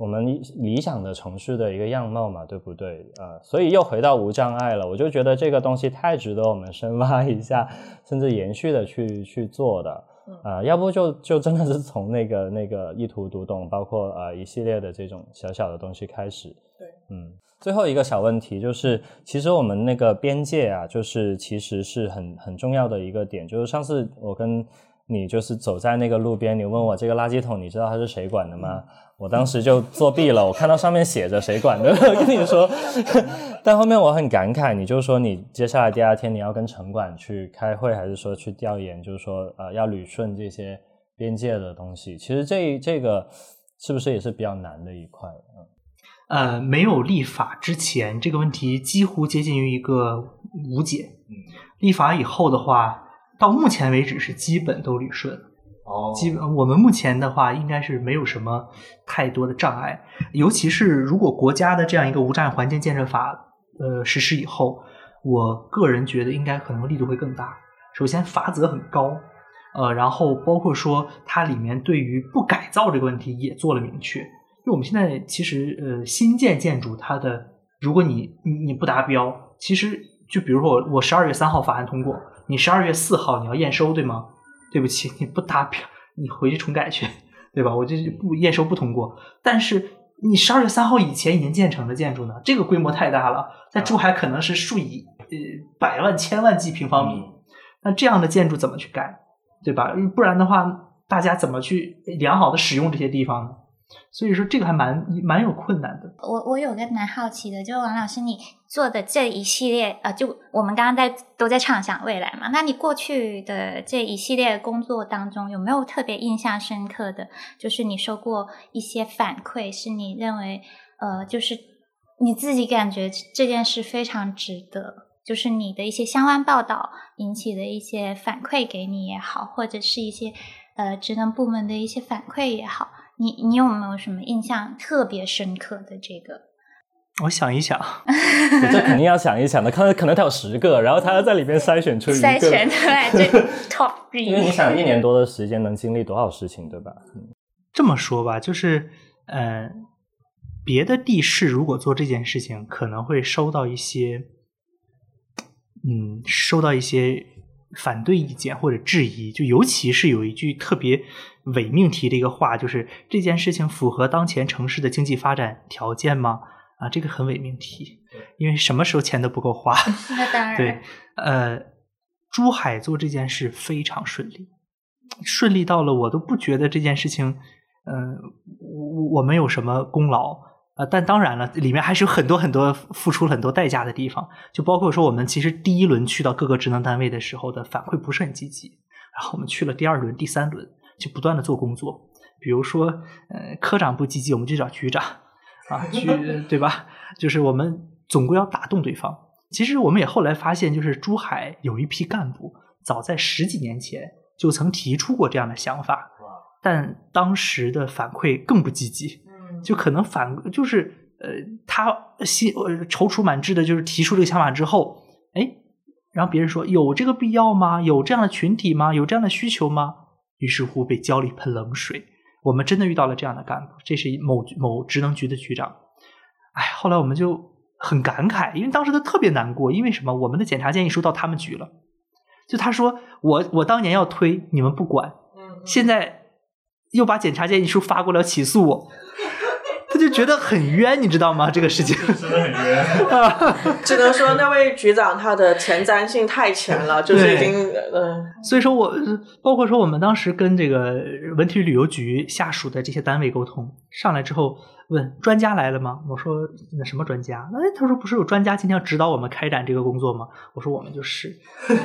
我们理想的城市的一个样貌嘛，对不对？呃，所以又回到无障碍了。我就觉得这个东西太值得我们深挖一下，甚至延续的去去做的。啊，要不就就真的是从那个那个意图读懂，包括呃一系列的这种小小的东西开始。对，嗯。最后一个小问题就是，其实我们那个边界啊，就是其实是很很重要的一个点。就是上次我跟你就是走在那个路边，你问我这个垃圾桶，你知道它是谁管的吗？我当时就作弊了，我看到上面写着谁管的，跟你说。但后面我很感慨，你就说你接下来第二天你要跟城管去开会，还是说去调研，就是说呃要捋顺这些边界的东西。其实这这个是不是也是比较难的一块？嗯。呃，没有立法之前，这个问题几乎接近于一个无解。立法以后的话，到目前为止是基本都捋顺。哦基本我们目前的话，应该是没有什么太多的障碍。尤其是如果国家的这样一个无障碍环境建设法呃实施以后，我个人觉得应该可能力度会更大。首先罚则很高，呃，然后包括说它里面对于不改造这个问题也做了明确。因为我们现在其实呃新建建筑它的，如果你你你不达标，其实就比如说我我十二月三号法案通过，你十二月四号你要验收对吗？对不起，你不达标，你回去重改去，对吧？我这不验收不通过。但是你十二月三号以前已经建成的建筑呢，这个规模太大了，在珠海可能是数以呃百万、千万计平方米。那这样的建筑怎么去改，对吧？不然的话，大家怎么去良好的使用这些地方呢？所以说，这个还蛮蛮有困难的。我我有个蛮好奇的，就是王老师你做的这一系列，呃，就我们刚刚在都在畅想未来嘛，那你过去的这一系列工作当中，有没有特别印象深刻的？就是你收过一些反馈，是你认为，呃，就是你自己感觉这件事非常值得，就是你的一些相关报道引起的一些反馈给你也好，或者是一些呃职能部门的一些反馈也好。你你有没有什么印象特别深刻的这个？我想一想，这肯定要想一想的，可能可能他有十个，然后他要在里面筛选出一个。筛选出来这 top 因为你想一年多的时间能经历多少事情，对吧？嗯这么说吧，就是呃，别的地市如果做这件事情，可能会收到一些，嗯，收到一些反对意见或者质疑。就尤其是有一句特别伪命题的一个话，就是这件事情符合当前城市的经济发展条件吗？啊，这个很伪命题，因为什么时候钱都不够花。那 当然，对，呃，珠海做这件事非常顺利，顺利到了我都不觉得这件事情，嗯、我我们有什么功劳，呃，但当然了，里面还是有很多很多付出了很多代价的地方，就包括说我们其实第一轮去到各个职能单位的时候的反馈不是很积极，然后我们去了第二轮、第三轮，就不断的做工作，比如说，呃，科长不积极，我们就找局长。啊，去 对吧？就是我们总归要打动对方。其实我们也后来发现，就是珠海有一批干部，早在十几年前就曾提出过这样的想法，但当时的反馈更不积极，就可能反就是呃，他心呃踌躇满志的，就是提出这个想法之后，哎，然后别人说有这个必要吗？有这样的群体吗？有这样的需求吗？于是乎被浇了一盆冷水。我们真的遇到了这样的干部，这是某某职能局的局长。哎，后来我们就很感慨，因为当时他特别难过，因为什么？我们的检查建议书到他们局了，就他说我我当年要推，你们不管，现在又把检查建议书发过来起诉我，他就觉得很冤，你知道吗？这个事情真的很冤。只能说那位局长他的前瞻性太浅了，就是已经嗯，所以说我包括说我们当时跟这个文体旅游局下属的这些单位沟通，上来之后问专家来了吗？我说那什么专家？哎，他说不是有专家今天要指导我们开展这个工作吗？我说我们就是。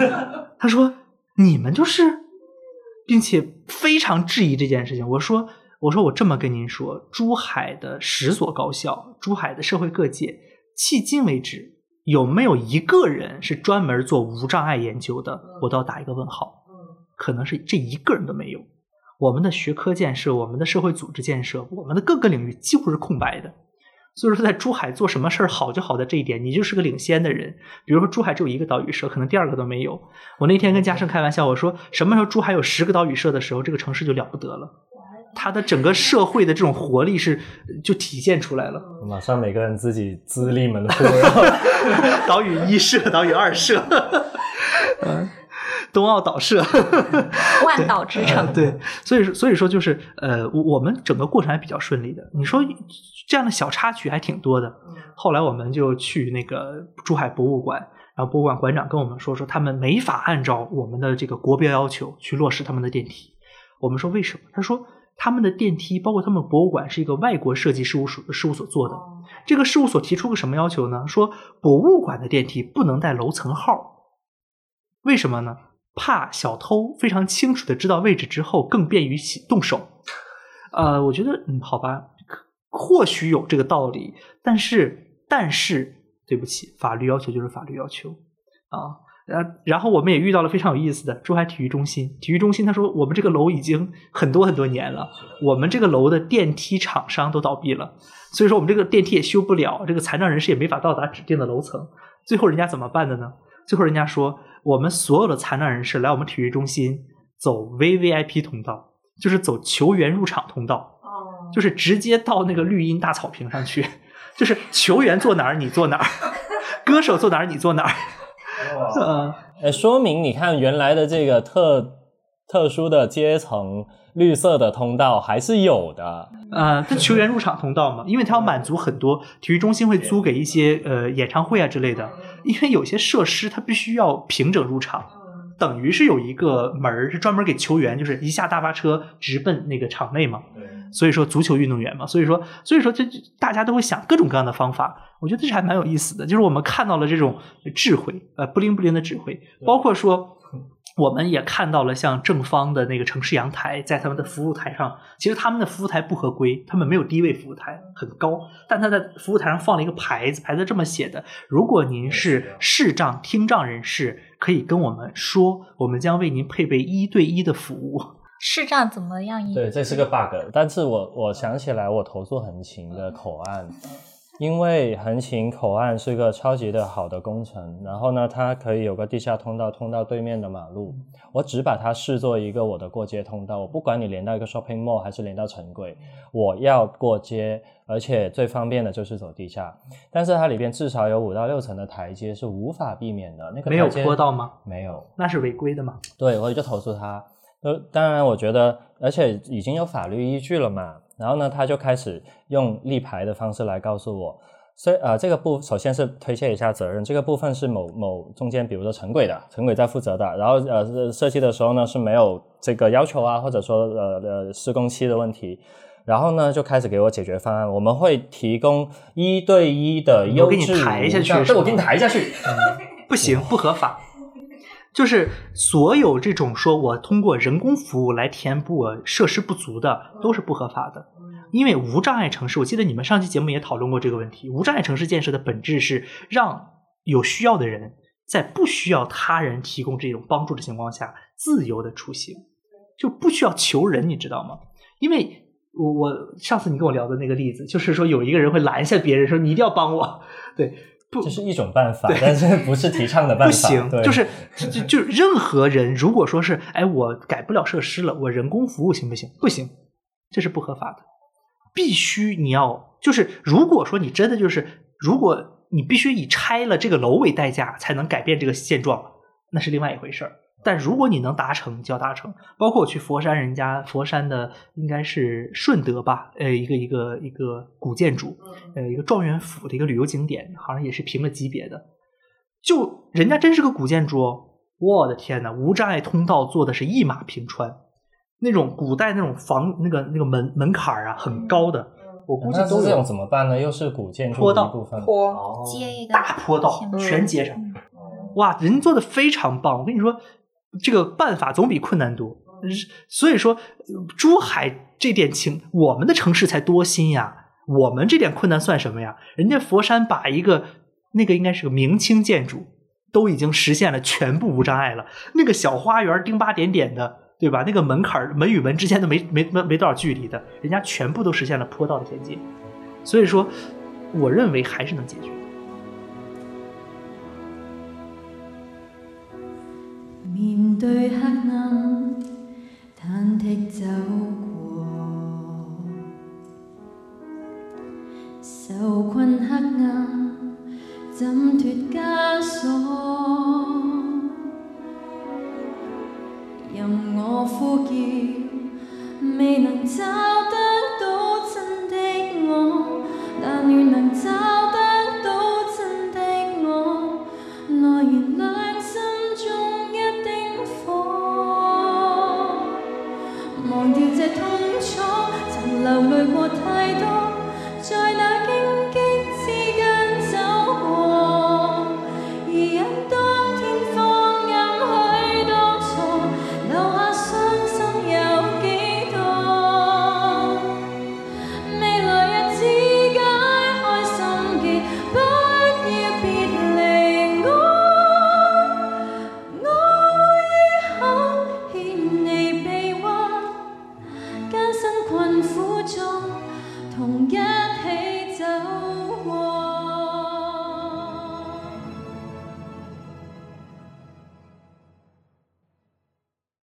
他说你们就是，并且非常质疑这件事情。我说我说我这么跟您说，珠海的十所高校，珠海的社会各界，迄今为止有没有一个人是专门做无障碍研究的？我都要打一个问号。可能是这一个人都没有。我们的学科建设、我们的社会组织建设、我们的各个领域几乎是空白的。所以说，在珠海做什么事儿好就好在这一点，你就是个领先的人。比如说，珠海只有一个岛屿社，可能第二个都没有。我那天跟嘉盛开玩笑，我说什么时候珠海有十个岛屿社的时候，这个城市就了不得了。它的整个社会的这种活力是就体现出来了。马上每个人自己资历门户，然 后岛屿一社、岛屿二社，嗯，冬奥岛社，万岛之城。对，所以说所以说就是呃，我我们整个过程还比较顺利的。你说这样的小插曲还挺多的。后来我们就去那个珠海博物馆，然后博物馆馆长跟我们说，说他们没法按照我们的这个国标要求去落实他们的电梯。我们说为什么？他说他们的电梯，包括他们博物馆是一个外国设计事务所事务所做的。这个事务所提出个什么要求呢？说博物馆的电梯不能带楼层号。为什么呢？怕小偷非常清楚的知道位置之后，更便于起动手。呃，我觉得，嗯，好吧，或许有这个道理，但是但是对不起，法律要求就是法律要求啊。呃，然后我们也遇到了非常有意思的珠海体育中心。体育中心他说，我们这个楼已经很多很多年了，我们这个楼的电梯厂商都倒闭了，所以说我们这个电梯也修不了，这个残障人士也没法到达指定的楼层。最后人家怎么办的呢？最后人家说，我们所有的残障人士来我们体育中心走 VVIP 通道，就是走球员入场通道，就是直接到那个绿茵大草坪上去，就是球员坐哪儿你坐哪儿，歌手坐哪儿你坐哪儿。呃，呃，说明你看原来的这个特特殊的阶层绿色的通道还是有的。呃，这球员入场通道嘛，因为它要满足很多体育中心会租给一些呃演唱会啊之类的，因为有些设施它必须要平整入场，等于是有一个门儿是专门给球员，就是一下大巴车直奔那个场内嘛。所以说足球运动员嘛，所以说所以说这大家都会想各种各样的方法，我觉得这还蛮有意思的，就是我们看到了这种智慧，呃，不灵不灵的智慧，包括说我们也看到了像正方的那个城市阳台，在他们的服务台上，其实他们的服务台不合规，他们没有低位服务台，很高，但他在服务台上放了一个牌子，牌子这么写的：如果您是视障、听障人士，可以跟我们说，我们将为您配备一对一的服务。视障怎么样？对，这是个 bug。但是我我想起来，我投诉横琴的口岸，因为横琴口岸是个超级的好的工程，然后呢，它可以有个地下通道通到对面的马路，我只把它视作一个我的过街通道，我不管你连到一个 shopping mall 还是连到城轨，我要过街，而且最方便的就是走地下。但是它里边至少有五到六层的台阶是无法避免的，那个没有坡道吗？没有，那是违规的吗？对，我就投诉他。呃，当然，我觉得，而且已经有法律依据了嘛。然后呢，他就开始用立牌的方式来告诉我，所以呃，这个部首先是推卸一下责任，这个部分是某某中间，比如说城轨的，城轨在负责的。然后呃，设计的时候呢是没有这个要求啊，或者说呃呃施工期的问题。然后呢，就开始给我解决方案，我们会提供一对一的优我给你质抬下去对，我给你抬下去。不行，不合法。就是所有这种说我通过人工服务来填补我设施不足的，都是不合法的。因为无障碍城市，我记得你们上期节目也讨论过这个问题。无障碍城市建设的本质是让有需要的人在不需要他人提供这种帮助的情况下，自由的出行，就不需要求人，你知道吗？因为我我上次你跟我聊的那个例子，就是说有一个人会拦下别人说你一定要帮我，对，不这是一种办法，但是不是提倡的办法。不行，就是就就就任何人，如果说是哎，我改不了设施了，我人工服务行不行？不行，这是不合法的。必须你要就是，如果说你真的就是，如果你必须以拆了这个楼为代价才能改变这个现状，那是另外一回事儿。但如果你能达成，就要达成。包括我去佛山，人家佛山的应该是顺德吧，呃，一个一个一个古建筑，呃，一个状元府的一个旅游景点，好像也是评了级别的。就人家真是个古建筑哦，我的天呐，无障碍通道做的是一马平川，那种古代那种房那个那个门门槛儿啊，很高的，我估计都那这种怎么办呢？又是古建筑坡一部分。坡哦接一个大坡道全接上。嗯哇，人做的非常棒！我跟你说，这个办法总比困难多。所以说，呃珠海这点情，我们的城市才多心呀。我们这点困难算什么呀？人家佛山把一个那个应该是个明清建筑，都已经实现了全部无障碍了。那个小花园丁八点点的，对吧？那个门槛门与门之间都没没没没多少距离的，人家全部都实现了坡道的衔接。所以说，我认为还是能解决。面對黑暗，忐忑走過，受困黑暗，怎脫枷鎖？任我呼叫，未能找到